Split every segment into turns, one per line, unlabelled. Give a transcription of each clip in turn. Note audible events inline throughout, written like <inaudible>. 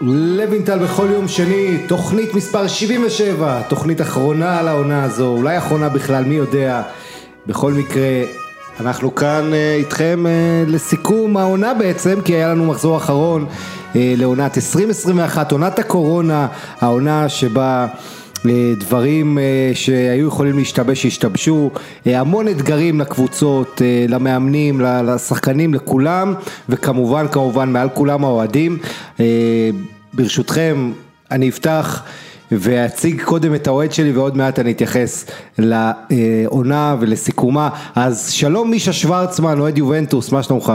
לוינטל בכל יום שני, תוכנית מספר 77, תוכנית אחרונה על העונה הזו, אולי אחרונה בכלל, מי יודע. בכל מקרה, אנחנו כאן אה, איתכם אה, לסיכום העונה בעצם, כי היה לנו מחזור אחרון אה, לעונת 2021, עונת הקורונה, העונה שבה... דברים שהיו יכולים להשתבש שהשתבשו, המון אתגרים לקבוצות, למאמנים, לשחקנים, לכולם וכמובן כמובן מעל כולם האוהדים. ברשותכם אני אפתח ואציג קודם את האוהד שלי ועוד מעט אני אתייחס לעונה ולסיכומה. אז שלום מישה שוורצמן, אוהד יובנטוס, מה שלומך?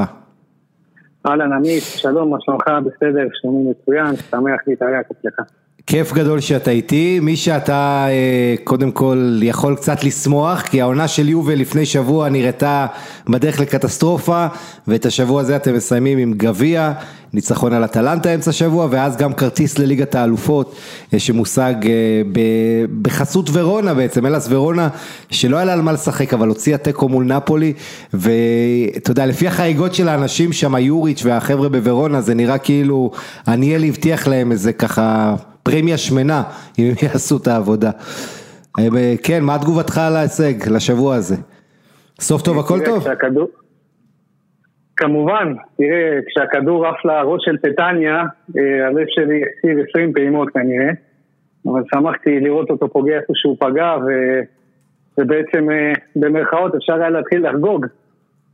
אהלן עמית, שלום, מה שלומך? בסדר, שלומי מצוין, שמח להתארח אצלך.
כיף גדול שאתה איתי, מי שאתה אה, קודם כל יכול קצת לשמוח כי העונה של יובל לפני שבוע נראתה בדרך לקטסטרופה ואת השבוע הזה אתם מסיימים עם גביע, ניצחון על אטלנטה אמצע שבוע ואז גם כרטיס לליגת האלופות אה, שמושג אה, בחסות ורונה בעצם, אלאס ורונה שלא היה לה על מה לשחק אבל הוציאה תיקו מול נפולי ואתה יודע לפי החגיגות של האנשים שם יוריץ' והחבר'ה בוורונה זה נראה כאילו עניאל הבטיח להם איזה ככה פרמיה שמנה אם הם יעשו את העבודה. אה, כן, מה תגובתך על ההישג לשבוע הזה? סוף טוב הכל טוב?
כמובן, תראה, כשהכדור עף לראש של פטניה, אה, הלב שלי החסיר 20 פעימות כנראה, אבל שמחתי לראות אותו פוגע איפה שהוא פגע, ו... ובעצם אה, במרכאות אפשר היה להתחיל לחגוג.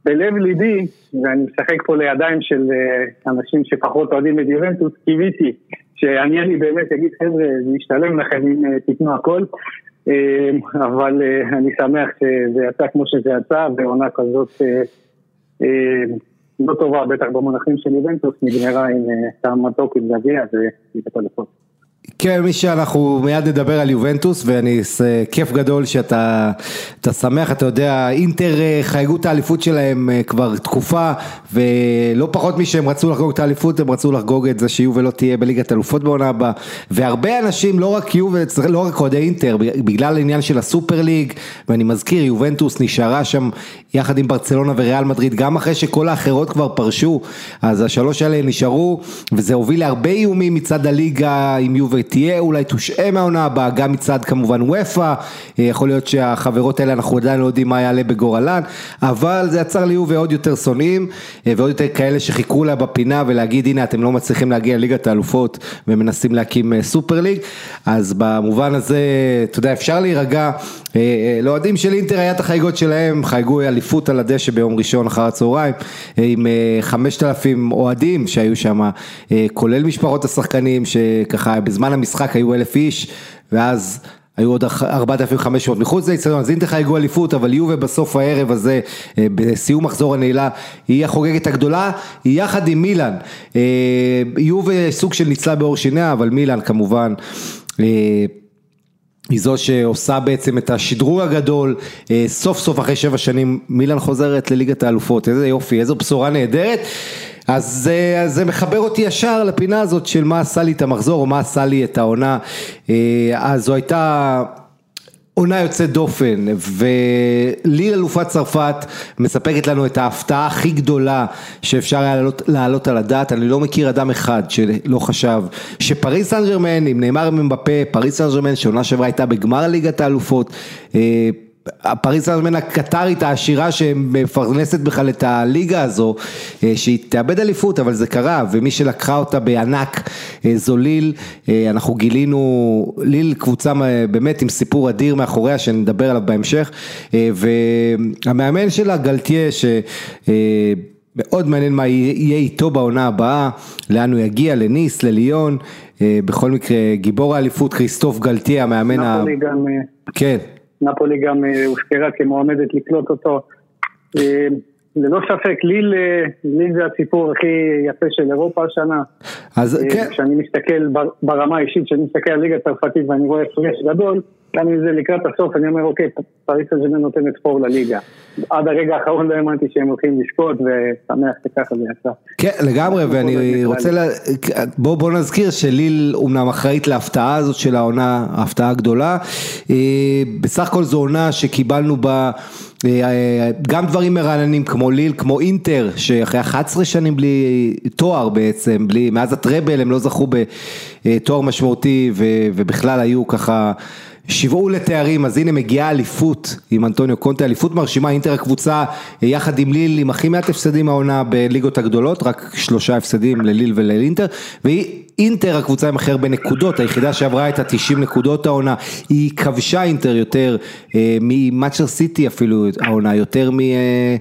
בלב ליבי, ואני משחק פה לידיים של אנשים שפחות אוהדים את יובנטוס, קיוויתי שאני אני באמת אגיד חבר'ה, זה ישתלם לכם אם אה, תיתנו הכל, אה, אבל אה, אני שמח שזה יצא כמו שזה יצא, ועונה כזאת לא טובה, בטח במונחים של איבנטוס, נגמרה עם טעם מתוק עם גביע וליגת אלופות.
כן, מי שאנחנו מיד נדבר על יובנטוס ואני, זה כיף גדול שאתה אתה שמח, אתה יודע, אינטר אה, חייגו את האליפות שלהם אה, כבר תקופה ולא פחות משהם רצו לחגוג את האליפות, הם רצו לחגוג את זה שיובל לא תהיה בליגת אלופות בעונה הבאה. והרבה אנשים, לא רק יובל, לא רק אוהדי אינטר, בגלל העניין של הסופר ליג ואני מזכיר, יובנטוס נשארה שם יחד עם ברצלונה וריאל מדריד, גם אחרי שכל האחרות כבר פרשו, אז השלוש האלה נשארו וזה הוביל להרבה איומים מצד הליגה עם יובל ותהיה אולי תושעה מהעונה הבאה, גם מצד כמובן וופא, אה, יכול להיות שהחברות האלה אנחנו עדיין לא יודעים מה יעלה בגורלן, אבל זה יצר לי ועוד יותר שונאים, אה, ועוד יותר כאלה שחיכו לה בפינה ולהגיד הנה אתם לא מצליחים להגיע לליגת האלופות ומנסים להקים אה, סופר ליג, אז במובן הזה, אתה יודע, אפשר להירגע, לאוהדים של אינטר היה את החגיגות שלהם, חייגו אליפות על הדשא ביום ראשון אחר הצהריים, עם חמשת אלפים אוהדים שהיו שם, כולל משפחות השחקנים שככה בזמן בזמן המשחק היו אלף איש, ואז היו עוד 4,500 מחוץ לאצטדיון, אז אינטר חייגו אליפות, אבל יובה בסוף הערב הזה, אה, בסיום מחזור הנעילה, היא החוגגת הגדולה, יחד עם מילאן. אה, יובה סוג של ניצלה בעור שיניה, אבל מילאן כמובן. אה, היא זו שעושה בעצם את השדרוג הגדול, סוף סוף אחרי שבע שנים מילאן חוזרת לליגת האלופות, איזה יופי, איזו בשורה נהדרת. אז זה, זה מחבר אותי ישר לפינה הזאת של מה עשה לי את המחזור או מה עשה לי את העונה. אה, אז זו הייתה עונה יוצאת דופן וליל אלופת צרפת מספקת לנו את ההפתעה הכי גדולה שאפשר היה להעלות, להעלות על הדעת, אני לא מכיר אדם אחד שלא חשב שפריס סן ג'רמן עם נאמר מבפה, פריס סן ג'רמן שעונה שעברה הייתה בגמר ליגת האלופות אה, הפריס סן הקטרית העשירה שמפרנסת בכלל את הליגה הזו, אה, שהיא תאבד אליפות, אבל זה קרה, ומי שלקחה אותה בענק אה, זו ליל, אה, אנחנו גילינו, ליל קבוצה באמת עם סיפור אדיר מאחוריה, שנדבר עליו בהמשך, והמאמן שלה גלטיה, ש... מאוד מעניין מה יהיה איתו בעונה הבאה, לאן הוא יגיע, לניס, לליון, בכל מקרה גיבור האליפות כריסטוף גלטיה, המאמן ה...
גם... כן. נפולי גם אה, הוזכרה כמועמדת לקלוט אותו. אה, ללא ספק, ליל, אה, ליל זה הסיפור הכי יפה של אירופה השנה. אז כן. כשאני מסתכל ברמה האישית, כשאני מסתכל על ליגה צרפתית ואני רואה הפרש גדול, גם אם זה לקראת הסוף, אני אומר, אוקיי, פריס סן נותנת פור לליגה. עד הרגע האחרון לא האמנתי שהם הולכים לשקוט, ושמח שככה זה יצא.
כן, לגמרי, ואני רוצה, לה... בוא, בוא נזכיר שליל אומנם אחראית להפתעה הזאת של העונה, ההפתעה הגדולה. אה, בסך הכל זו עונה שקיבלנו בה... אה, גם דברים מרעננים כמו ליל, כמו אינטר, שאחרי 11 שנים בלי תואר בעצם, בלי, מאז הטראבל הם לא זכו בתואר משמעותי ובכלל היו ככה שיוועו לתארים, אז הנה מגיעה אליפות עם אנטוניו קונטה, אליפות מרשימה, אינטר הקבוצה יחד עם ליל, עם הכי מעט הפסדים העונה בליגות הגדולות, רק שלושה הפסדים לליל ולאינטר, והיא אינטר הקבוצה עם הכי הרבה נקודות, היחידה שעברה את ה-90 נקודות העונה, היא כבשה אינטר יותר אה, ממאצ'ר סיטי אפילו העונה, יותר מ... אה,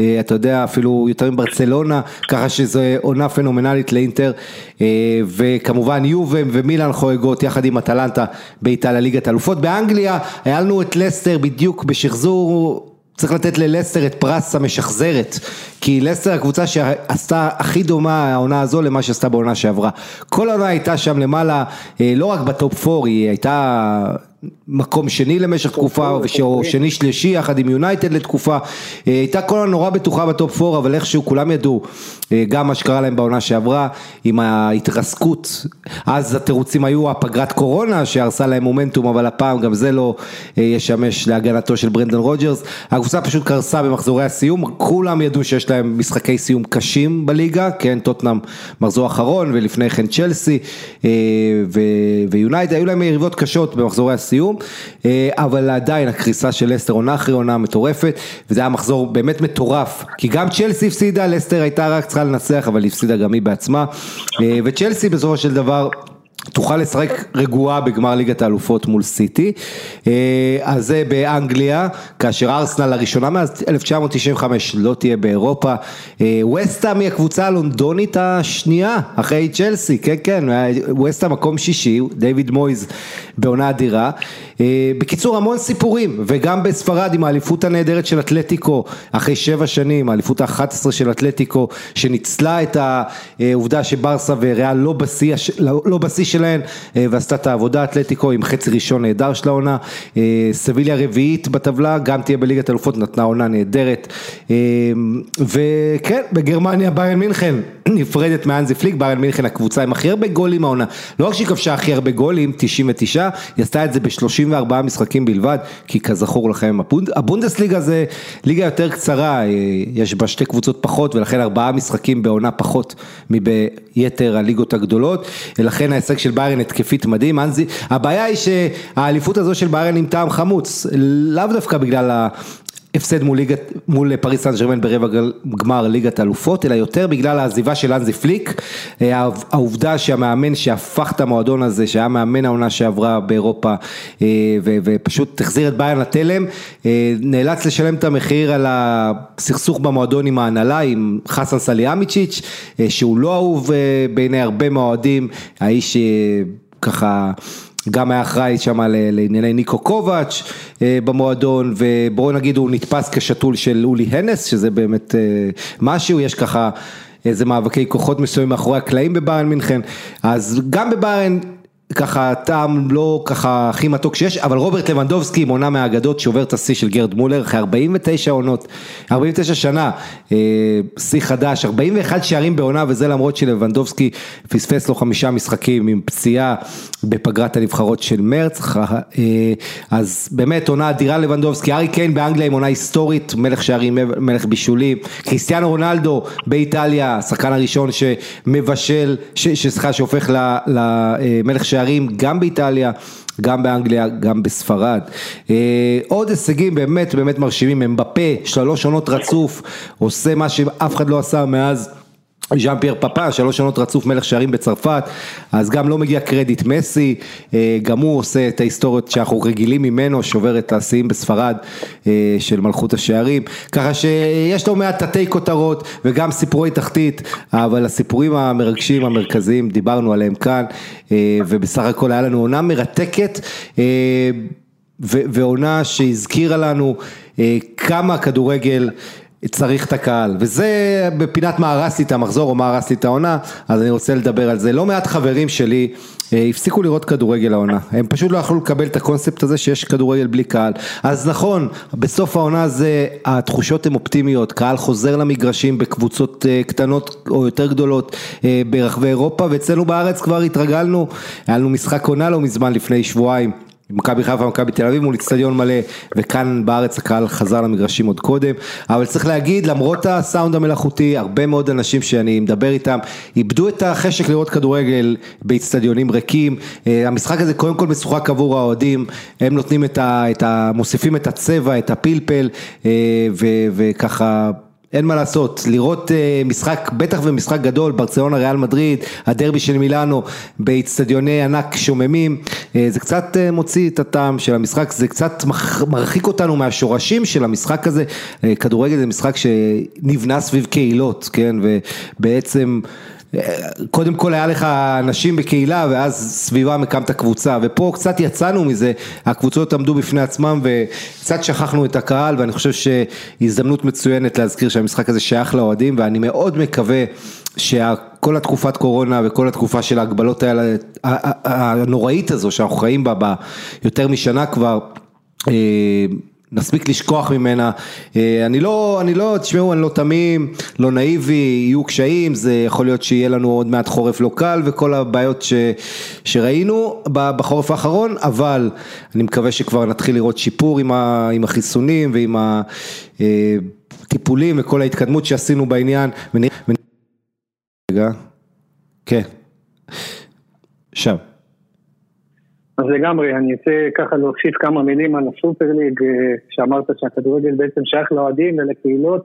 אה, אתה יודע, אפילו יותר מברצלונה, ככה שזו עונה פנומנלית לאינטר, אה, וכמובן יובה ומילאן חוגגות יחד עם אטלנטה באיטליה ליגת אלופות. באנגליה היה לנו את לסטר בדיוק בשחזור צריך לתת ללסטר את פרס המשחזרת, כי לסטר הקבוצה שעשתה הכי דומה העונה הזו למה שעשתה בעונה שעברה. כל העונה הייתה שם למעלה, אה, לא רק ב top 4, היא הייתה מקום שני למשך תקופה, או שני שלישי יחד עם יונייטד לתקופה, אה, הייתה כל הנורא בטוחה ב top 4, אבל איכשהו כולם ידעו, גם מה שקרה להם בעונה שעברה, עם ההתרסקות, אז התירוצים היו הפגרת קורונה שהרסה להם מומנטום, אבל הפעם גם זה לא אה, ישמש להגנתו של ברנדון רוג'רס, הקבוצה פשוט קרסה במחזורי הסיום, כולם ידעו שיש להם משחקי סיום קשים בליגה, כן, טוטנאם מחזור אחרון, ולפני כן צ'לסי ויונייטד, היו להם יריבות קשות במחזורי הסיום. אה, אבל עדיין הקריסה של לסטר עונה אחרי עונה מטורפת, וזה היה מחזור באמת מטורף, כי גם צ'לסי הפסידה, לסטר הייתה רק צריכה לנצח, אבל הפסידה גם היא בעצמה, אה, וצ'לסי בסופו של דבר תוכל לשחק רגועה בגמר ליגת האלופות מול סיטי, אה, אז זה באנגליה, כאשר ארסנל לראשונה מאז 1995 לא תהיה באירופה, ווסטהאם היא הקבוצה הלונדונית השנייה אחרי צ'לסי, כן כן, ווסטהאם מקום שישי, דיוויד מויז בעונה אדירה. אה, בקיצור המון סיפורים וגם בספרד עם האליפות הנהדרת של אתלטיקו אחרי שבע שנים, האליפות ה-11 של אתלטיקו שניצלה את העובדה שברסה וריאל לא בשיא, לא, לא בשיא שלהן אה, ועשתה את העבודה. אתלטיקו עם חצי ראשון נהדר של העונה, אה, סביליה רביעית בטבלה גם תהיה בליגת אלופות נתנה עונה נהדרת. וכן בגרמניה ביירן מינכן <clears throat> נפרדת מאנזי פליק, ביירן מינכן הקבוצה עם הכי הרבה גולים העונה, לא רק שהיא כבשה הכי הרבה גולים, 99, היא עשתה את זה ב-34 משחקים בלבד, כי כזכור לכם, הבונדסליגה זה ליגה יותר קצרה, אה, יש בה שתי קבוצות פחות, ולכן ארבעה משחקים בעונה פחות מביתר הליגות הגדולות, לכן ההישג של ביירן התקפית מדהים, הבעיה היא שהאליפות הזו של ביירן עם טעם חמוץ, לאו דווקא בגלל. הפסד מול, ליגת, מול פריס סן ג'רמן ברבע גמר ליגת אלופות, אלא יותר בגלל העזיבה של אנזי פליק, אה, העובדה שהמאמן שהפך את המועדון הזה, שהיה מאמן העונה שעברה באירופה, אה, ופשוט החזיר את ביין לתלם, אה, נאלץ לשלם את המחיר על הסכסוך במועדון עם ההנהלה, עם חסן סליאמיצ'יץ', שהוא לא אהוב בעיני הרבה מהאוהדים, האיש ככה... גם היה אחראי שם לענייני ניקו קובץ' אה, במועדון, ובואו נגיד הוא נתפס כשתול של אולי הנס, שזה באמת אה, משהו, יש ככה איזה מאבקי כוחות מסוימים מאחורי הקלעים בביירן מינכן, אז גם בביירן ככה טעם לא ככה הכי מתוק שיש, אבל רוברט לבנדובסקי עם עונה מהאגדות שובר את השיא של גרד מולר אחרי 49 עונות, 49 שנה, אה, שיא חדש, 41 שערים בעונה וזה למרות שלבנדובסקי פספס לו חמישה משחקים עם פציעה בפגרת הנבחרות של מרץ, אה, אז באמת עונה אדירה לבנדובסקי, ארי קיין באנגליה עם עונה היסטורית, מלך שערים, מלך בישולים, קריסטיאנו רונלדו באיטליה, השחקן הראשון שמבשל, שסליחה שהופך למלך שערים שערים גם באיטליה, גם באנגליה, גם בספרד. אה, עוד הישגים באמת באמת מרשימים, הם בפה, שלוש עונות רצוף, עושה מה שאף אחד לא עשה מאז. ז'אן פייר פאפה, שלוש שנות רצוף מלך שערים בצרפת, אז גם לא מגיע קרדיט מסי, אה, גם הוא עושה את ההיסטוריות שאנחנו רגילים ממנו, שובר את השיאים בספרד אה, של מלכות השערים, ככה שיש לו מעט תתי כותרות וגם סיפורי תחתית, אבל הסיפורים המרגשים המרכזיים דיברנו עליהם כאן, אה, ובסך הכל היה לנו עונה מרתקת. ועונה שהזכירה לנו כמה הכדורגל צריך את הקהל, וזה בפינת מה הרס לי את המחזור או מה הרס לי את העונה, אז אני רוצה לדבר על זה. לא מעט חברים שלי הפסיקו לראות כדורגל העונה, הם פשוט לא יכלו לקבל את הקונספט הזה שיש כדורגל בלי קהל, אז נכון, בסוף העונה זה, התחושות הן אופטימיות, קהל חוזר למגרשים בקבוצות קטנות או יותר גדולות ברחבי אירופה, ואצלנו בארץ כבר התרגלנו, היה לנו משחק עונה לא מזמן לפני שבועיים. מכבי חיפה ומכבי תל אביב מול אצטדיון מלא וכאן בארץ הקהל חזר למגרשים עוד קודם. אבל צריך להגיד למרות הסאונד המלאכותי הרבה מאוד אנשים שאני מדבר איתם איבדו את החשק לראות כדורגל באצטדיונים ריקים. המשחק הזה קודם כל משוחק עבור האוהדים. הם נותנים את ה... את ה מוסיפים את הצבע את הפלפל ו, וככה אין מה לעשות, לראות משחק, בטח ומשחק גדול, ברצלונה, ריאל מדריד, הדרבי של מילאנו באיצטדיוני ענק שוממים, זה קצת מוציא את הטעם של המשחק, זה קצת מרחיק אותנו מהשורשים של המשחק הזה, כדורגל זה משחק שנבנה סביב קהילות, כן, ובעצם קודם כל היה לך אנשים בקהילה ואז סביבם הקמת קבוצה. ופה קצת יצאנו מזה, הקבוצות עמדו בפני עצמם וקצת שכחנו את הקהל ואני חושב שהזדמנות מצוינת להזכיר שהמשחק הזה שייך לאוהדים ואני מאוד מקווה שכל התקופת קורונה וכל התקופה של ההגבלות האלה הנוראית הזו שאנחנו חיים בה ביותר משנה כבר נספיק לשכוח ממנה, אני לא, אני לא, תשמעו אני לא תמים, לא נאיבי, יהיו קשיים, זה יכול להיות שיהיה לנו עוד מעט חורף לא קל וכל הבעיות ש, שראינו בחורף האחרון, אבל אני מקווה שכבר נתחיל לראות שיפור עם, ה, עם החיסונים ועם הטיפולים וכל ההתקדמות שעשינו בעניין. רגע, כן, שם.
אז לגמרי, אני רוצה ככה להוסיף כמה מילים על הסופר ליג, שאמרת שהכדורגל בעצם שייך לאוהדים ולקהילות.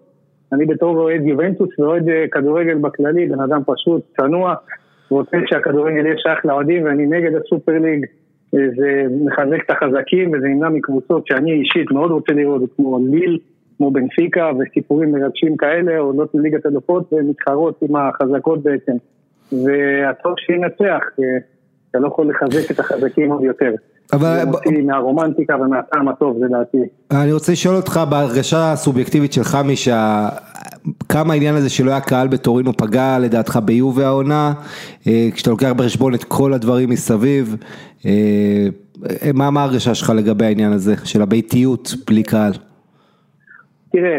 אני בתור אוהד יובנטוס ואוהד כדורגל בכללי, בן אדם פשוט, צנוע, רוצה שהכדורגל יהיה שייך לאוהדים ואני נגד הסופר ליג. זה מחזק את החזקים וזה ימנע מקבוצות שאני אישית מאוד רוצה לראות, כמו ליל, כמו בנפיקה וסיפורים מרגשים כאלה, עולות לליגת אלופות ומתחרות עם החזקות בעצם. והטוב שינצח. אתה לא יכול לחזק את החזקים עוד יותר. אבל... מוציא מהרומנטיקה ומהטעם הטוב, זה דעתי.
אני רוצה לשאול אותך בהרגשה הסובייקטיבית שלך, מישה, כמה העניין הזה שלא היה קהל בטורינו פגע לדעתך ביובי העונה, כשאתה לוקח בחשבון את כל הדברים מסביב, מה, מה ההרגשה שלך לגבי העניין הזה, של הביתיות בלי קהל?
תראה,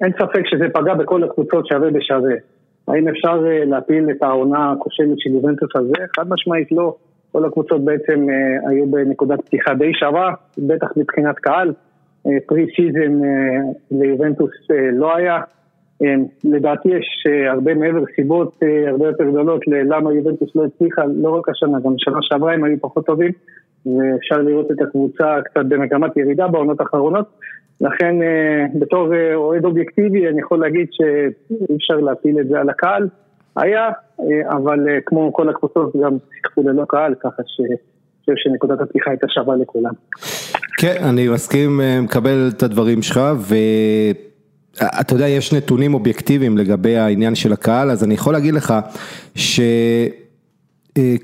אין ספק שזה פגע בכל הקבוצות שווה בשווה. האם אפשר להפיל את העונה הכושלת של יובנטוס הזה? חד משמעית לא. כל הקבוצות בעצם היו בנקודת פתיחה די שווה, בטח מבחינת קהל. pre-season ליובנטוס לא היה. לדעתי יש הרבה מעבר סיבות הרבה יותר גדולות ללמה יובנטוס לא הצליחה, לא רק השנה, גם שנה שעברה הם היו פחות טובים. ואפשר לראות את הקבוצה קצת במגמת ירידה בעונות האחרונות. לכן בתור אוהד אובייקטיבי אני יכול להגיד שאי אפשר להפיל את זה על הקהל, היה, אבל כמו כל הקבוצות גם שיחקו ללא קהל, ככה חושב שנקודת הפתיחה הייתה שווה לכולם.
כן, אני מסכים, מקבל את הדברים שלך, ואתה יודע, יש נתונים אובייקטיביים לגבי העניין של הקהל, אז אני יכול להגיד לך ש...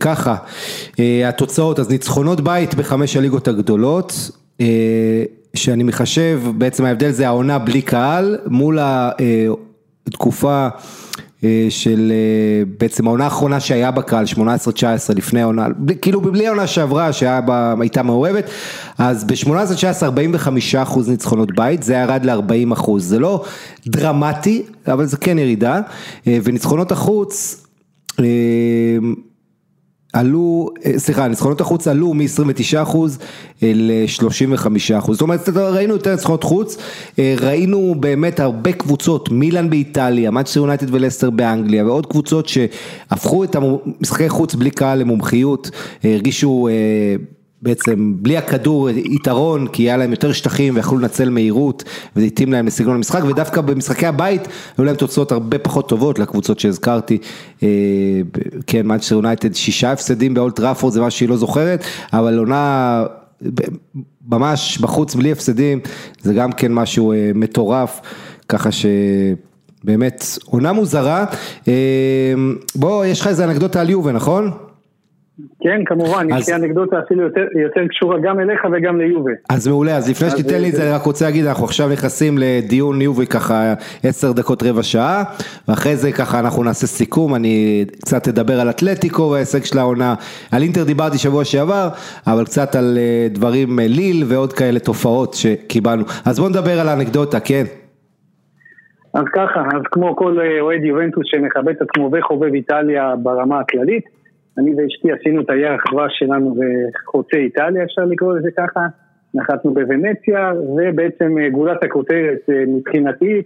ככה, התוצאות, אז ניצחונות בית בחמש הליגות הגדולות, שאני מחשב, בעצם ההבדל זה העונה בלי קהל, מול התקופה של בעצם העונה האחרונה שהיה בקהל, 18-19 לפני העונה, כאילו בלי העונה שעברה שהייתה מעורבת, אז ב-18-19 45 אחוז ניצחונות בית, זה ירד ל-40 אחוז, זה לא דרמטי, אבל זה כן ירידה, וניצחונות החוץ, עלו, סליחה, ניצחונות החוץ עלו מ-29% ל-35%, זאת אומרת ראינו יותר ניצחונות חוץ, ראינו באמת הרבה קבוצות, מילאן באיטליה, מאצ'סטר יונייטד ולסטר באנגליה ועוד קבוצות שהפכו את המשחקי חוץ בלי קהל למומחיות, הרגישו בעצם בלי הכדור יתרון כי היה להם יותר שטחים ויכלו לנצל מהירות וזה התאים להם לסגנון המשחק ודווקא במשחקי הבית היו להם תוצאות הרבה פחות טובות לקבוצות שהזכרתי, כן מנצ'סטר יונייטד שישה הפסדים באולט ראפורד זה משהו שהיא לא זוכרת אבל עונה ממש בחוץ בלי הפסדים זה גם כן משהו מטורף. ככה ש... באמת עונה מוזרה, בוא יש לך איזה אנקדוטה על יובה נכון?
כן, כמובן, יש לי אנקדוטה אפילו יותר קשורה גם אליך וגם ליובי.
אז מעולה, אז לפני שתיתן לי את זה, אני רק רוצה להגיד, אנחנו עכשיו נכנסים לדיון יובי ככה עשר דקות רבע שעה, ואחרי זה ככה אנחנו נעשה סיכום, אני קצת אדבר על אתלטיקו וההישג של העונה, על אינטר דיברתי שבוע שעבר, אבל קצת על אה, דברים אה, ליל ועוד כאלה תופעות שקיבלנו. אז בואו נדבר על האנקדוטה, כן.
אז ככה, אז כמו כל אה, אוהד יובנטוס שמכבד את עצמו וחובב איטליה ברמה הכללית, אני ואשתי עשינו את הירח דבש שלנו בחוצה איטליה, אפשר לקרוא לזה ככה. נחתנו בוונציה, ובעצם אה, גולת הכותרת אה, מבחינתי,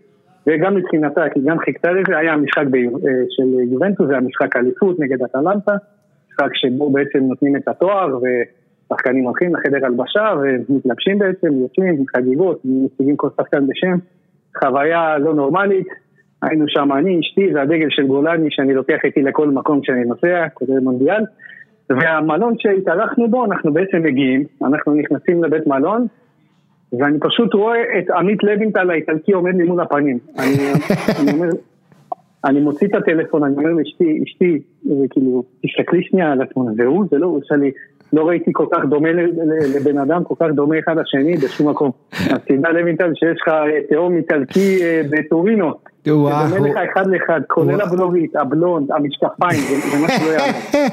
וגם מבחינתה, כי גם חיכתה לזה, היה המשחק ב, של יובנטוס, זה המשחק האליפות נגד אטלנטה, משחק שבו בעצם נותנים את התואר, ושחקנים הולכים לחדר הלבשה, ומתלבשים בעצם, יוצאים, חגיגות, מציגים כל שחקן בשם. חוויה לא נורמלית, היינו שם אני, אשתי והדגל של גולני שאני לוקח איתי לכל מקום שאני נוסע, כולל מונדיאל. והמלון שהתארחנו בו, אנחנו בעצם מגיעים, אנחנו נכנסים לבית מלון, ואני פשוט רואה את עמית לוינטל האיטלקי עומד לי מול הפנים. אני, <laughs> אני אומר, אני מוציא את הטלפון, אני אומר לאשתי, אשתי, כאילו, תסתכלי שנייה על התמונה, והוא, זה לא, הוא עושה לי, לא ראיתי כל כך דומה לבן אדם, כל כך דומה אחד לשני בשום מקום. <laughs> אז תדע לוינטל שיש לך אה, תהום איטלקי אה, בטורינו. זה דומה לך אחד לאחד, כולל הבלורית, הבלונד, המשקפיים, זה מה שלא יעלה. <laughs>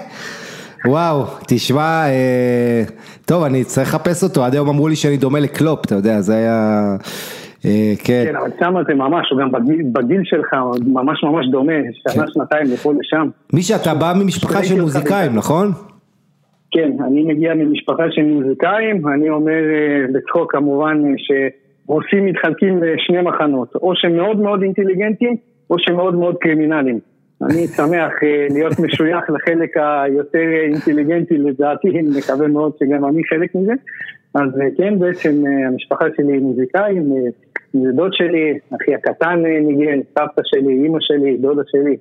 וואו, תשמע, אה, טוב, אני צריך לחפש אותו, עד היום אמרו לי שאני דומה לקלופ, אתה יודע, זה היה...
כן. כן, אבל שמה זה ממש, הוא גם בגיל שלך, ממש ממש דומה, שנה, כן. שנתיים, לפה לשם.
מי שאתה בא ממשפחה של מוזיקאים, נכון?
כן, אני מגיע ממשפחה של מוזיקאים, אני אומר אה, בצחוק כמובן אה, שרוסים מתחלקים לשני מחנות, או שהם מאוד מאוד אינטליגנטים, או שהם מאוד מאוד קרימינליים. אני שמח אה, להיות משוייך לחלק היותר אינטליגנטי לדעתי, אני מקווה מאוד שגם אני חלק מזה. אז כן, בעצם המשפחה שלי היא מוזיקאים, דוד שלי, אחי הקטן ניגן, סבתא שלי, אימא שלי, דודה שלי.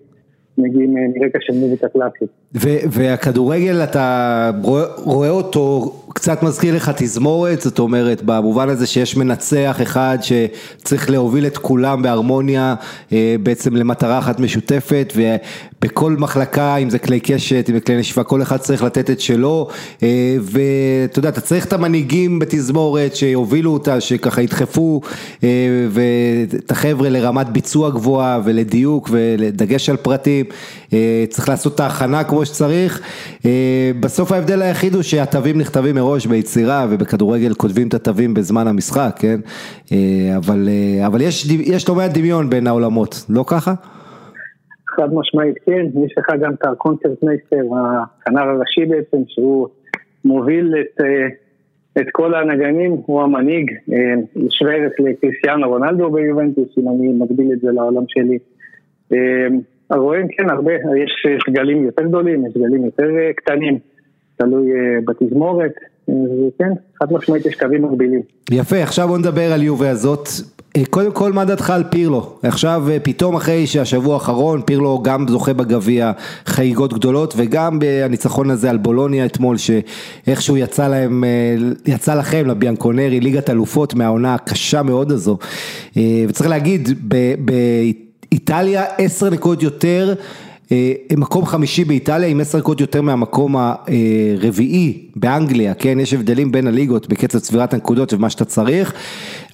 מגיעים מרקע של מוזיקה קלאסית.
והכדורגל אתה רואה, רואה אותו קצת מזכיר לך תזמורת, זאת אומרת במובן הזה שיש מנצח אחד שצריך להוביל את כולם בהרמוניה אה, בעצם למטרה אחת משותפת ובכל מחלקה אם זה כלי קשת, אם זה כלי נשיפה, כל אחד צריך לתת את שלו אה, ואתה יודע, אתה צריך את המנהיגים בתזמורת שיובילו אותה, שככה ידחפו אה, ואת החבר'ה לרמת ביצוע גבוהה ולדיוק ולדגש על פרטים, צריך לעשות את ההכנה כמו שצריך, בסוף ההבדל היחיד הוא שהתווים נכתבים מראש ביצירה ובכדורגל כותבים את התווים בזמן המשחק, כן? אה, אבל, אה, אבל יש, יש לא מעט דמיון בין העולמות, לא ככה?
חד משמעית כן, יש לך גם את הקונצרט מייסטר, הכנר הראשי בעצם, שהוא מוביל את, אה, את כל הנגנים, הוא המנהיג, שווה ערך לקריסטיאנו רונלדו ביובנטוס, אם אני מגביל את זה לעולם שלי. רואים כן הרבה, יש סגלים יותר גדולים, יש סגלים יותר קטנים, תלוי בתזמורת, כן, חד משמעית יש קווים מקבילים.
יפה, עכשיו בוא נדבר על יובה הזאת. אה, קודם כל, מה דעתך על פירלו? עכשיו, אה, פתאום אחרי שהשבוע האחרון, פירלו גם זוכה בגביע חגיגות גדולות, וגם בניצחון הזה על בולוניה אתמול, שאיכשהו יצא להם, אה, יצא לכם, לביאנקונרי, ליגת אלופות מהעונה הקשה מאוד הזו. וצריך להגיד, באיטליה עשר נקודות יותר. אה, מקום חמישי באיטליה עם עשר דקות יותר מהמקום הרביעי באנגליה, כן, יש הבדלים בין הליגות בקצב צבירת הנקודות ומה שאתה צריך,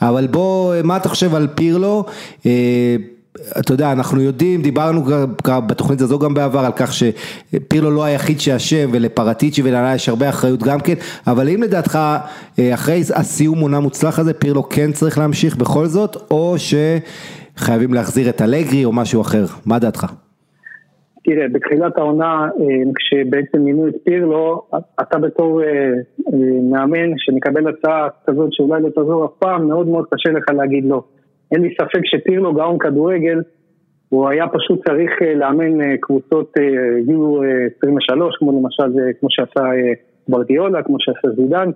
אבל בוא, מה אתה חושב על פירלו? אה, אתה יודע, אנחנו יודעים, דיברנו בתוכנית הזו גם בעבר על כך שפירלו לא היחיד שאשם ולפרטיצ'י ולעלה יש הרבה אחריות גם כן, אבל האם לדעתך אה, אחרי הסיום עונה מוצלח הזה פירלו כן צריך להמשיך בכל זאת, או שחייבים להחזיר את אלגרי או משהו אחר, מה דעתך?
תראה, בתחילת העונה, אה, כשבעצם מינו את פירלו, אתה בתור אה, אה, מאמן שמקבל הצעה כזאת שאולי לא תעזור אף פעם, מאוד מאוד קשה לך להגיד לא. אין לי ספק שפירלו גאון כדורגל, הוא היה פשוט צריך לאמן קבוצות יו 23, כמו למשל, כמו שעשה ברדיולה, כמו שעשה זידן,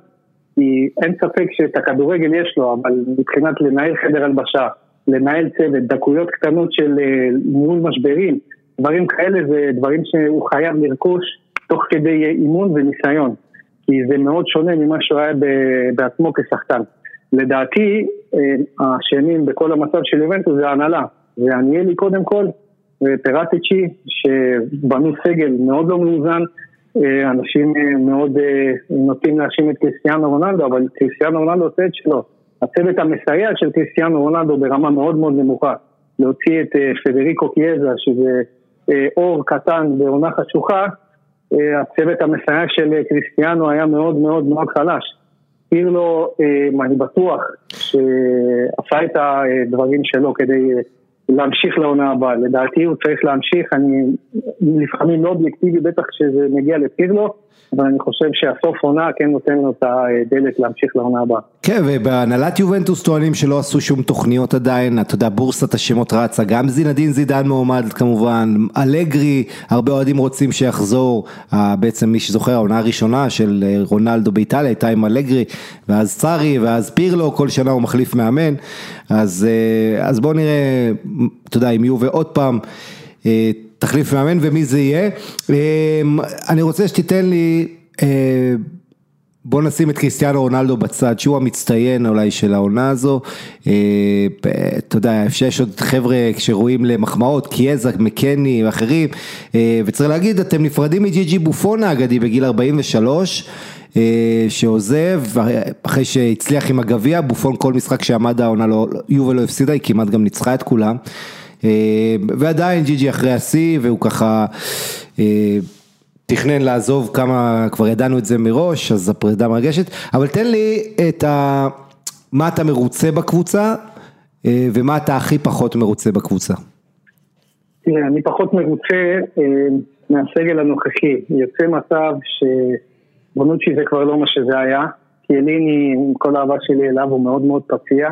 כי אין ספק שאת הכדורגל יש לו, אבל מבחינת לנהל חדר הלבשה, לנהל צוות, דקויות קטנות של מול משברים, דברים כאלה זה דברים שהוא חייב לרכוש תוך כדי אימון וניסיון, כי זה מאוד שונה ממה שהוא היה בעצמו כשחקן. לדעתי, אה, האשמים בכל המצב של יובנטוס זה ההנהלה, זה עניאלי קודם כל, ופרטיצ'י, שבנו סגל מאוד לא מאוזן, אנשים מאוד נוטים להאשים את קריסטיאנו רונלדו, אבל קריסטיאנו רונלדו עושה את שלו. הצוות המסייע של קריסטיאנו רונלדו ברמה מאוד מאוד נמוכה. להוציא את פדריקו קיאזה, שזה אור קטן בעונה חשוכה, הצוות המסייע של קריסטיאנו היה מאוד מאוד מאוד חלש. פירלו, אני בטוח שעשה את הדברים שלו כדי להמשיך לעונה הבאה. לדעתי הוא צריך להמשיך, אני לפעמים לא אובייקטיבי, בטח כשזה מגיע לפירלו, אבל אני חושב שהסוף עונה כן נותן לו את הדלת להמשיך לעונה הבאה.
כן, ובהנהלת יובנטוס טוענים שלא עשו שום תוכניות עדיין, אתה יודע, בורסת השמות רצה, גם זינדין זידן מועמד כמובן, אלגרי, הרבה אוהדים רוצים שיחזור, בעצם מי שזוכר, העונה הראשונה של רונלדו באיטליה הייתה עם אלגרי, ואז צארי, ואז פירלו, כל שנה הוא מחליף מאמן, אז, אז בואו נראה, אתה יודע, אם יובה עוד פעם. תחליף מאמן ומי זה יהיה. אני רוצה שתיתן לי, בוא נשים את קריסטיאנו רונלדו בצד, שהוא המצטיין אולי של העונה הזו. אתה יודע, יש עוד חבר'ה שרואים למחמאות, קיאזה, מקני ואחרים, וצריך להגיד, אתם נפרדים מג'י ג'י בופון האגדי בגיל 43. שעוזב, אחרי שהצליח עם הגביע, בופון כל משחק שעמד העונה, לא, יובל לא הפסידה, היא כמעט גם ניצחה את כולם. ועדיין ג'י ג'י אחרי השיא והוא ככה תכנן לעזוב כמה, כבר ידענו את זה מראש, אז הפרידה מרגשת, אבל תן לי את ה... מה אתה מרוצה בקבוצה ומה אתה הכי פחות מרוצה בקבוצה.
תראה, אני פחות מרוצה מהסגל הנוכחי, יוצא מצב שבונוצ'י זה כבר לא מה שזה היה, כי אליני, עם כל האהבה שלי אליו, הוא מאוד מאוד פציע.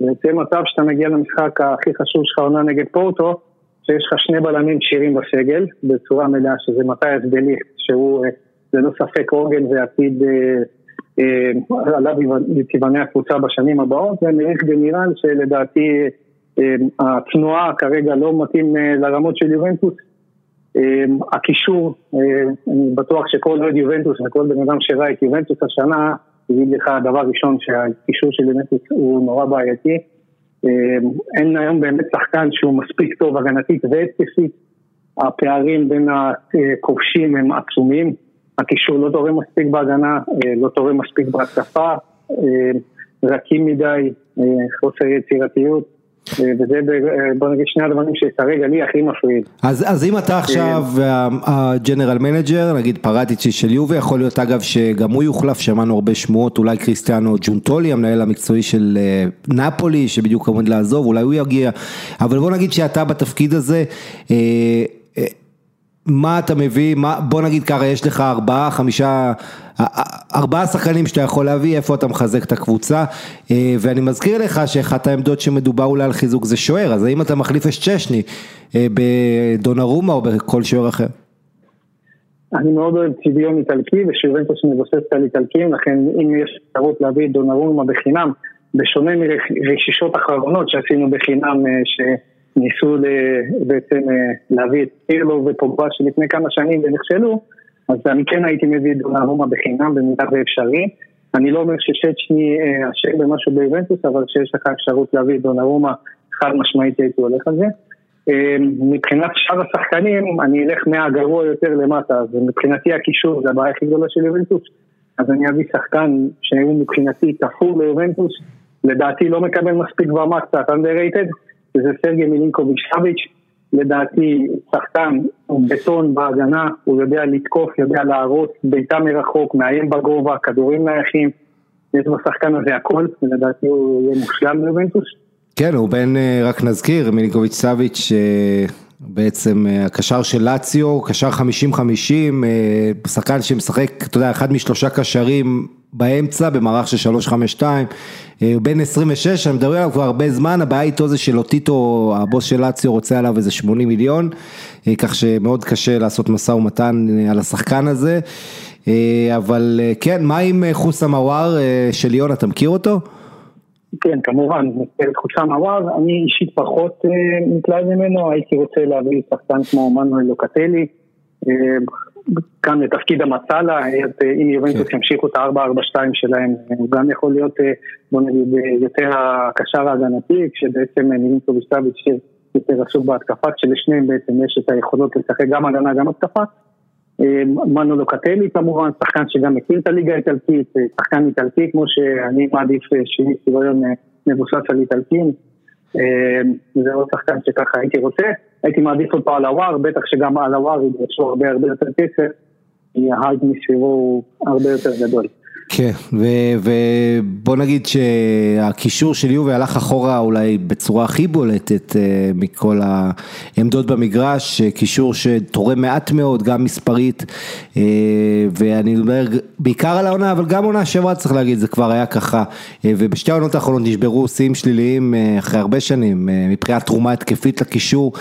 ויוצא מצב שאתה מגיע למשחק הכי חשוב שלך עונה נגד פורטו, שיש לך שני בלמים כשירים בסגל, בצורה מלאה, שזה מתיאס דליכט, שהוא ללא ספק עוגן ועתיד אה, אה, עליו תיבנה הקבוצה בשנים הבאות, ומריך גנירל שלדעתי אה, התנועה כרגע לא מתאים אה, לרמות של יובנטוס. אה, הקישור, אה, אני בטוח שכל אוהד יובנטוס וכל בן אדם שראה את יובנטוס השנה אגיד לך דבר ראשון שהקישור של יובנטוס הוא נורא בעייתי. אין היום באמת שחקן שהוא מספיק טוב הגנתית והתקפית. הפערים בין הכובשים הם עצומים. הקישור לא תורם מספיק בהגנה, לא תורם מספיק בהתקפה. רכים מדי, חוסר יצירתיות. וזה בוא נגיד שני הדברים שכרגע לי הכי מפריעים.
אז, אז אם אתה עכשיו ה general manager, נגיד פרטיצ'י של יובי, יכול להיות אגב שגם הוא יוחלף, שמענו הרבה שמועות, אולי קריסטיאנו ג'ונטולי, המנהל המקצועי של נפולי, שבדיוק עומד לעזוב, אולי הוא יגיע, אבל בוא נגיד שאתה בתפקיד הזה, מה אתה מביא, מה, בוא נגיד ככה, יש לך ארבעה, חמישה, ארבעה שחקנים שאתה יכול להביא, איפה אתה מחזק את הקבוצה, ואני מזכיר לך שאחת העמדות שמדובר אולי על חיזוק זה שוער, אז האם אתה מחליף את צ'שני בדונרומה או בכל שוער אחר?
אני מאוד אוהב צביון איטלקי ושיורנטוס מבוססת על איטלקים, לכן אם יש אפשרות להביא את דונרומה בחינם, בשונה מרכישות אחרונות שעשינו בחינם, ש... ניסו בעצם להביא את פירלו ופוגבה שלפני כמה שנים ונכשלו, אז אני כן הייתי מביא את דונרומה בחינם במידה ואפשרי. אני לא אומר ששצ'ני אשם במשהו באיבנטוס, אבל כשיש לך אפשרות להביא את דונרומה, חד משמעית הייתי הולך על זה. מבחינת שאר השחקנים, אני אלך מהגרוע יותר למטה, ומבחינתי הקישור זה הבעיה הכי גדולה של איבנטוס, אז אני אביא שחקן שהוא מבחינתי תפור לאיבנטוס, לדעתי לא מקבל מספיק במה קצת underrated. שזה סרגי מילינקוביץ' סביץ', לדעתי שחקן, בטון בהגנה, הוא יודע לתקוף, יודע להרוס, בעיטה מרחוק, מאיים בגובה, כדורים נייחים, יש בשחקן הזה הכל, ולדעתי הוא יהיה מושלם ליובנטוס.
כן, הוא בן, רק נזכיר, מילינקוביץ' סביץ', בעצם הקשר של לאציו, קשר 50-50, שחקן שמשחק, אתה יודע, אחד משלושה קשרים באמצע, במערך של 352, הוא בן 26, אני מדבר עליו כבר הרבה זמן, הבעיה איתו זה שלוטיטו, הבוס של לאציו רוצה עליו איזה 80 מיליון, כך שמאוד קשה לעשות משא ומתן על השחקן הזה, אבל כן, מה עם חוסה מוואר של ליון, אתה מכיר אותו?
כן, כמובן, חוסה מוואר, אני אישית פחות נתלהב ממנו, הייתי רוצה להביא שחקן כמו מנואל לוקטלי. כאן לתפקיד המצאלה, אם יובנטוס ימשיכו את ה-4-4-2 שלהם, הוא גם יכול להיות, בוא נגיד, יותר הקשר ההגנתי, כשבעצם מילינקו וסטאביץ' יותר עסוק בהתקפה, כשלשניהם בעצם יש את היכולות לשחק גם הגנה גם התקפה. מנו לוקטלי כמובן, שחקן שגם מכיר את הליגה האיטלקית, שחקן איטלקי כמו שאני מעדיף שיהיה סביבון מבוסס על איטלקים. זה עוד שחקן שככה הייתי רוצה, הייתי מעדיף אותו על הוואר, בטח שגם על הוואר ידרשו הרבה הרבה יותר כסף, כי ההייד מסביבו הוא הרבה יותר גדול.
כן, ובוא נגיד שהקישור של יובי הלך אחורה אולי בצורה הכי בולטת אה, מכל העמדות במגרש, קישור שתורם מעט מאוד, גם מספרית, אה, ואני אומר בעיקר על העונה, אבל גם עונה שעברה צריך להגיד, זה כבר היה ככה, אה, ובשתי העונות האחרונות נשברו שיאים שליליים אחרי הרבה שנים, מבחינת תרומה התקפית לקישור.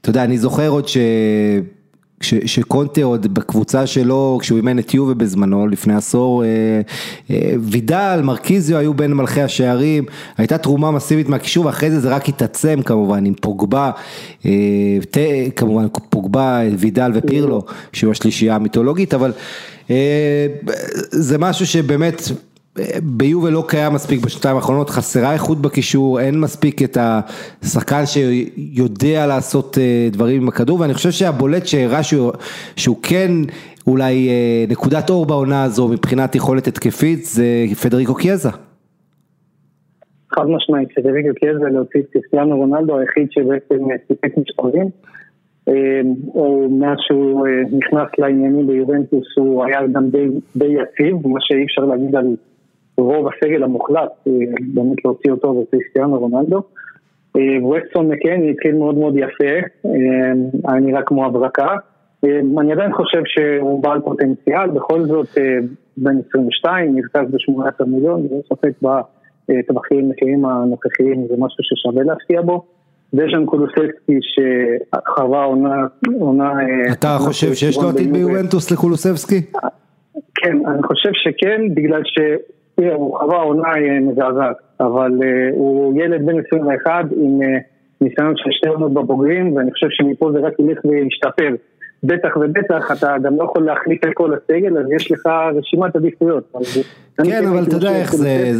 אתה יודע, אני זוכר עוד ש... שקונטה עוד בקבוצה שלו, כשהוא אימן את יובה בזמנו, לפני עשור, אה, אה, וידל, מרקיזיו היו בין מלכי השערים, הייתה תרומה מסיבית מהקישור, ואחרי זה זה רק התעצם כמובן, עם פוגבה, אה, כמובן פוגבה, וידל ופירלו, שהוא השלישייה המיתולוגית, אבל זה משהו שבאמת... ביובל לא קיים מספיק בשנתיים האחרונות, חסרה איכות בקישור, אין מספיק את השחקן שיודע לעשות אה, דברים עם הכדור, ואני חושב שהבולט שהראה שהוא, שהוא כן אולי אה, נקודת אור בעונה הזו מבחינת יכולת התקפית זה פדריקו קיאזה.
חד משמעית, פדריקו קיאזה להוציא את קריסטיאנו רונלדו היחיד שבעצם סיפק מספרים. או מאז שהוא אה, נכנס לעניינים ביובנטוס הוא היה גם די, די יציב, מה שאי אפשר להגיד על רוב הסגל המוחלט, אה, באמת להוציא אותו וקריסטיאנו רונלדו. אה, ווסטון מקני התחיל מאוד מאוד יפה, אה, היה נראה כמו הברקה. אני עדיין חושב שהוא בעל פוטנציאל, בכל זאת בן 22, נרכז ב-18 מיליון, זה ספק בטווחים מחירים הנוכחיים, זה משהו ששווה להשקיע בו. דז'אן קולוסבסקי שחווה עונה... עונה...
אתה חושב שיש לו עתיד ביובנטוס לקולוסבסקי?
כן, אני חושב שכן, בגלל ש... תראה, הוא חווה עונה אה, מזעזעת, אבל אה, הוא ילד בן 21 עם אה, ניסיון של שתי עונות בבוגרים, ואני חושב שמפה זה רק ילך וישתפר. בטח ובטח אתה גם לא יכול להחליט את כל הסגל, אז יש לך רשימת עדיפויות.
כן, אבל אתה יודע איך זה,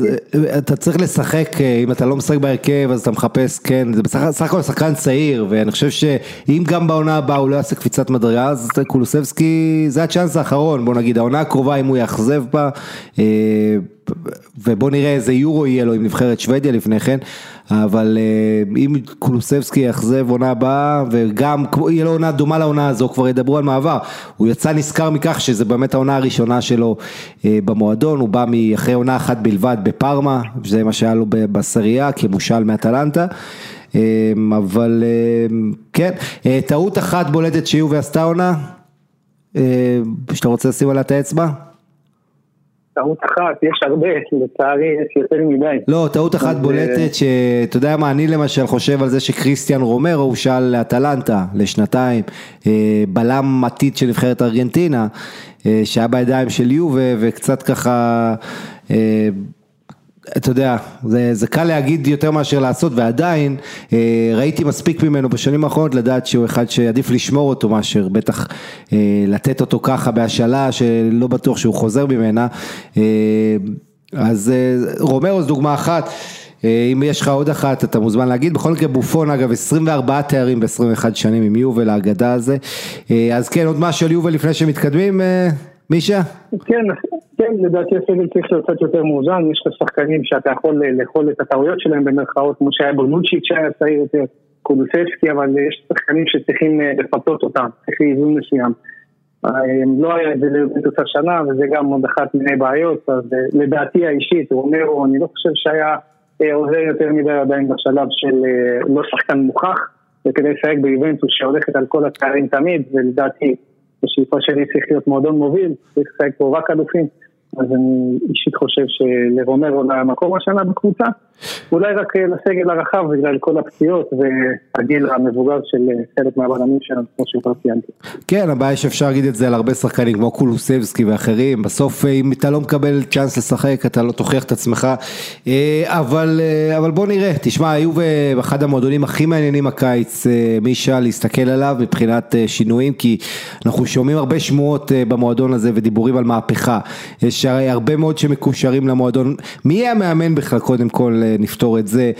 אתה צריך לשחק, אם אתה לא משחק בהרכב אז אתה מחפש, כן, זה בסך הכל שחקן צעיר, ואני חושב שאם גם בעונה הבאה הוא לא יעשה קפיצת מדרגה, אז קולוסבסקי זה הצ'אנס האחרון, בוא נגיד, העונה הקרובה אם הוא יאכזב בה, ובוא נראה איזה יורו יהיה לו עם נבחרת שוודיה לפני כן, אבל אה, אם קולוסבסקי יאכזב עונה הבאה, וגם יהיה לו עונה דומה לעונה הזו, כבר ידברו על מעבר, הוא יצא נשכר מכך שזה באמת העונה הראשונה שלו אה, במועדון, הוא בא מאחרי עונה אחת בלבד בפארמה, זה מה שהיה לו בסריה כמושל מאטלנטה. אה, אבל כן, טעות אחת בולטת שיובי עשתה עונה, שאתה רוצה לשים עליה את האצבע?
טעות אחת, יש הרבה, לצערי יש יותר מדי.
לא, טעות אחת בולטת, שאתה יודע מה, אני למשל חושב על זה שקריסטיאן רומרו הושאל לאטלנטה לשנתיים, אה, בלם עתיד של נבחרת ארגנטינה, אה, שהיה בידיים של יובה וקצת ככה... אתה יודע, זה, זה קל להגיד יותר מאשר לעשות ועדיין אה, ראיתי מספיק ממנו בשנים האחרונות לדעת שהוא אחד שעדיף לשמור אותו מאשר בטח אה, לתת אותו ככה בהשאלה שלא בטוח שהוא חוזר ממנה. אה, אז אה, רומרו זו דוגמה אחת. אה, אם יש לך עוד אחת אתה מוזמן להגיד, בכל מקרה בופון אגב 24 תארים ב-21 שנים עם יובל האגדה הזה, אה, אז כן עוד משהו על יובל לפני שמתקדמים, אה, מישה?
כן, כן, לדעתי הסגל צריך להיות קצת יותר מאוזן, יש לך שחקנים שאתה יכול לאכול את הטעויות שלהם במרכאות, כמו שהיה בונוצ'יץ' שהיה צעיר יותר, קולוספסקי, אבל יש שחקנים שצריכים אה, לפתות אותם, צריך איזון מסוים. אה, לא היה את זה לבטוס השנה, וזה גם עוד אחת מיני בעיות, אז אה, לדעתי האישית, הוא אומר, אני לא חושב שהיה עוזר יותר מדי עדיין בשלב של לא שחקן מוכח, וכדי לשחק ביובנטוס שהולכת על כל התארים תמיד, ולדעתי בשאיפה שלי צריך להיות מועדון מוביל, צריך לשחק פה רק אלופים. אז אני אישית חושב שלרומרו לא היה מקום השנה בקבוצה, אולי רק אה, לסגל הרחב בגלל כל הפציעות והגיל המבוגר של אה, חלק מהבלמים שלנו, כמו שכבר ציינתי.
כן, הבעיה שאפשר להגיד את זה על הרבה שחקנים כמו קולוסבסקי ואחרים, בסוף אה, אם אתה לא מקבל צ'אנס לשחק אתה לא תוכיח את עצמך, אבל, אבל בוא נראה, תשמע, היו באחד המועדונים הכי מעניינים הקיץ, מישה, להסתכל עליו מבחינת שינויים, כי אנחנו שומעים הרבה שמועות במועדון הזה ודיבורים על מהפכה. יש יש הרבה מאוד שמקושרים למועדון, מי יהיה המאמן בכלל? קודם כל נפתור את זה,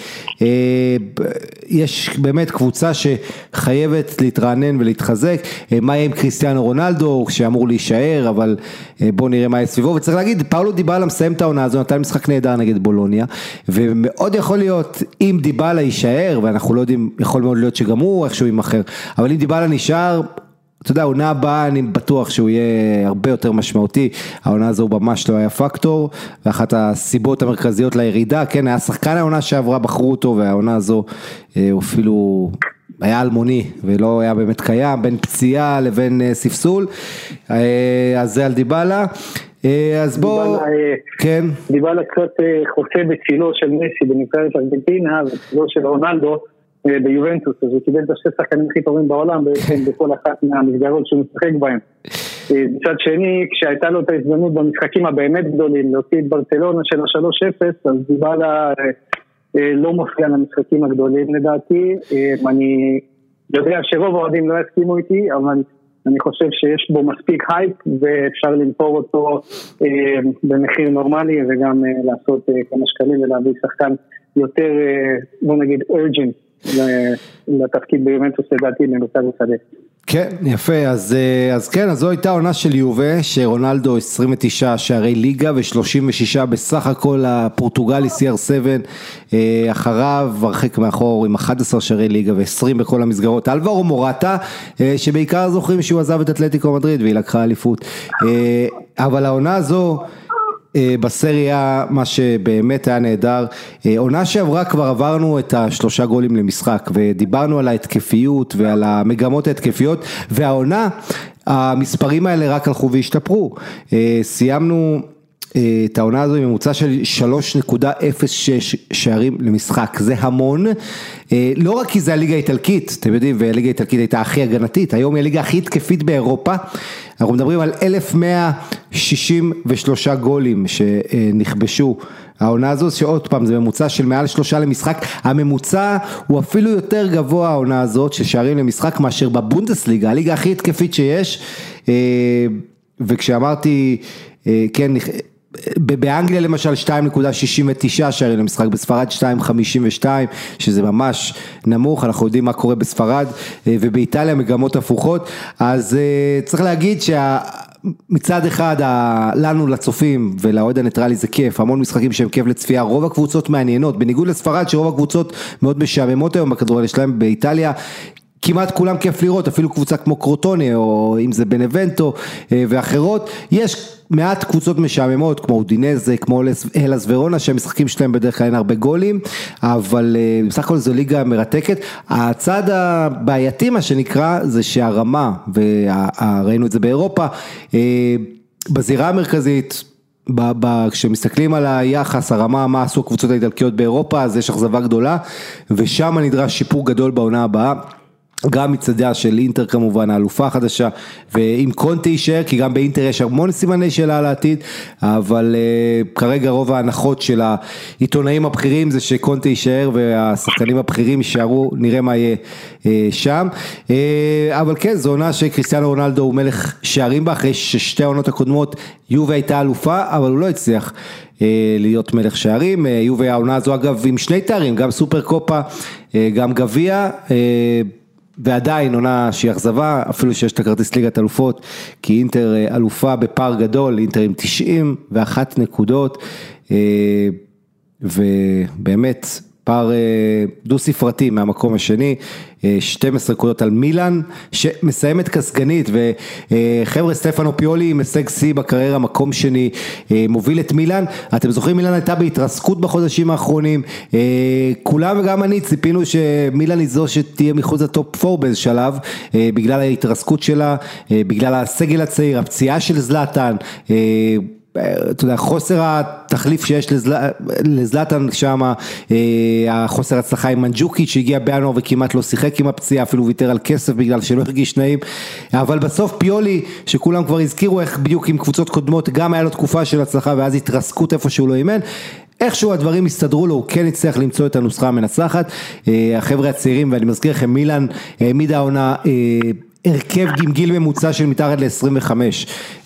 יש באמת קבוצה שחייבת להתרענן ולהתחזק, מה יהיה עם קריסטיאנו רונלדו שאמור להישאר אבל בוא נראה מה יהיה סביבו. וצריך להגיד פאולו דיבלה מסיים את העונה הזו, נתן משחק נהדר נגד בולוניה ומאוד יכול להיות אם דיבלה יישאר ואנחנו לא יודעים, יכול מאוד להיות שגם הוא איכשהו יימכר, אבל אם דיבלה נשאר אתה יודע, העונה הבאה אני בטוח שהוא יהיה הרבה יותר משמעותי, העונה הזו ממש לא היה פקטור, ואחת הסיבות המרכזיות לירידה, כן, היה שחקן העונה שעברה, בחרו אותו, והעונה הזו אה, הוא אפילו היה אלמוני ולא היה באמת קיים, בין פציעה לבין אה, ספסול, אה, אז זה על דיבלה. אז בואו, כן.
דיבלה קצת חוצה בצילו של מסי בנבחרת ארגנטינה ובצילו של רונלדו. אה, ביובנטוס, אז הוא קיבל את השתי שחקנים הכי טובים בעולם <laughs> בכל אחת מהמסגרות שהוא משחק בהן. אה, מצד שני, כשהייתה לו את ההזדמנות במשחקים הבאמת גדולים להוציא את ברצלונה של ה-3-0, אז דיבלה אה, לא מופיע למשחקים הגדולים לדעתי. אני יודע שרוב האוהדים לא יסכימו איתי, אבל אני חושב שיש בו מספיק הייפ ואפשר למכור אותו במחיר נורמלי וגם לעשות כמה שקלים ולהביא שחקן יותר, בוא נגיד, urgent. לתפקיד ביובנטוס לדעתי למרכז השדה.
כן, יפה, אז, אה, אז כן, אז זו הייתה עונה של יובה, שרונלדו 29 שערי ליגה ו-36 בסך הכל הפורטוגלי CR7, אה, אחריו הרחק מאחור עם 11 שערי ליגה ו-20 בכל המסגרות, אלברו מורטה, אה, שבעיקר זוכרים שהוא עזב את אתלטיקו מדריד והיא לקחה אליפות, אבל העונה הזו בסריה, מה שבאמת היה נהדר, אה, עונה שעברה כבר עברנו את השלושה גולים למשחק ודיברנו על ההתקפיות ועל המגמות ההתקפיות והעונה, המספרים האלה רק הלכו והשתפרו, אה, סיימנו את העונה הזו עם ממוצע של 3.06 שערים למשחק, זה המון, לא רק כי זה הליגה האיטלקית, אתם יודעים, והליגה האיטלקית הייתה הכי הגנתית, היום היא הליגה הכי התקפית באירופה, אנחנו מדברים על 1163 גולים שנכבשו העונה הזו, שעוד פעם זה ממוצע של מעל שלושה למשחק, הממוצע הוא אפילו יותר גבוה העונה הזאת של שערים למשחק מאשר בבונדסליגה, הליגה הכי התקפית שיש, וכשאמרתי, כן, באנגליה למשל 2.69 שערים למשחק, בספרד 2.52 שזה ממש נמוך, אנחנו יודעים מה קורה בספרד אה, ובאיטליה מגמות הפוכות, אז אה, צריך להגיד שה... מצד אחד לנו לצופים ולאוהד הניטרלי זה כיף, המון משחקים שהם כיף לצפייה, רוב הקבוצות מעניינות, בניגוד לספרד שרוב הקבוצות מאוד משעממות היום בכדורגל שלהם, באיטליה כמעט כולם כיף לראות, אפילו קבוצה כמו קרוטוני או אם זה בנבנטו אה, ואחרות, יש מעט קבוצות משעממות כמו אודינזה, כמו אלס ורונה שהמשחקים שלהם בדרך כלל אין הרבה גולים, אבל אה, בסך הכל זו ליגה מרתקת. הצד הבעייתי מה שנקרא זה שהרמה, וראינו את זה באירופה, אה, בזירה המרכזית כשמסתכלים על היחס, הרמה, מה עשו הקבוצות האיטלקיות באירופה, אז יש אכזבה גדולה, ושם נדרש שיפור גדול בעונה הבאה. גם מצדיה של אינטר כמובן, האלופה החדשה, ואם קונטה יישאר, כי גם באינטר יש המון סימני שאלה על העתיד, אבל uh, כרגע רוב ההנחות של העיתונאים הבכירים זה שקונטה יישאר והשחקנים הבכירים יישארו, נראה מה יהיה uh, שם. Uh, אבל כן, זו עונה שקריסטיאנו רונלדו הוא מלך שערים בה, אחרי ששתי העונות הקודמות יובה הייתה אלופה, אבל הוא לא הצליח. להיות מלך שערים, יובה העונה הזו אגב עם שני תארים, גם סופר קופה, גם גביע, ועדיין עונה שהיא אכזבה, אפילו שיש את הכרטיס ליגת אלופות, כי אינטר אה, אלופה בפער גדול, אינטר עם 91 נקודות, אה, ובאמת פער אה, דו ספרתי מהמקום השני, 12 נקודות על מילאן שמסיימת כסגנית וחבר'ה סטפנו פיולי עם הישג שיא בקריירה מקום שני מוביל את מילאן, אתם זוכרים מילאן הייתה בהתרסקות בחודשים האחרונים, כולם וגם אני ציפינו שמילאן היא זו שתהיה מחוץ לטופ 4 באיזה שלב בגלל ההתרסקות שלה, בגלל הסגל הצעיר, הפציעה של זלאטן אתה יודע, חוסר התחליף שיש לזלטן שם, אה, החוסר הצלחה עם מנג'וקי שהגיע בינואר וכמעט לא שיחק עם הפציעה, אפילו ויתר על כסף בגלל שלא הרגיש נעים, אבל בסוף פיולי, שכולם כבר הזכירו איך בדיוק עם קבוצות קודמות, גם היה לו תקופה של הצלחה ואז התרסקות איפה שהוא לא אימן. איכשהו הדברים הסתדרו לו, הוא כן הצליח למצוא את הנוסחה המנצחת. אה, החבר'ה הצעירים, ואני מזכיר לכם, מילאן העמידה העונה הרכב עם גיל ממוצע של מתחת ל-25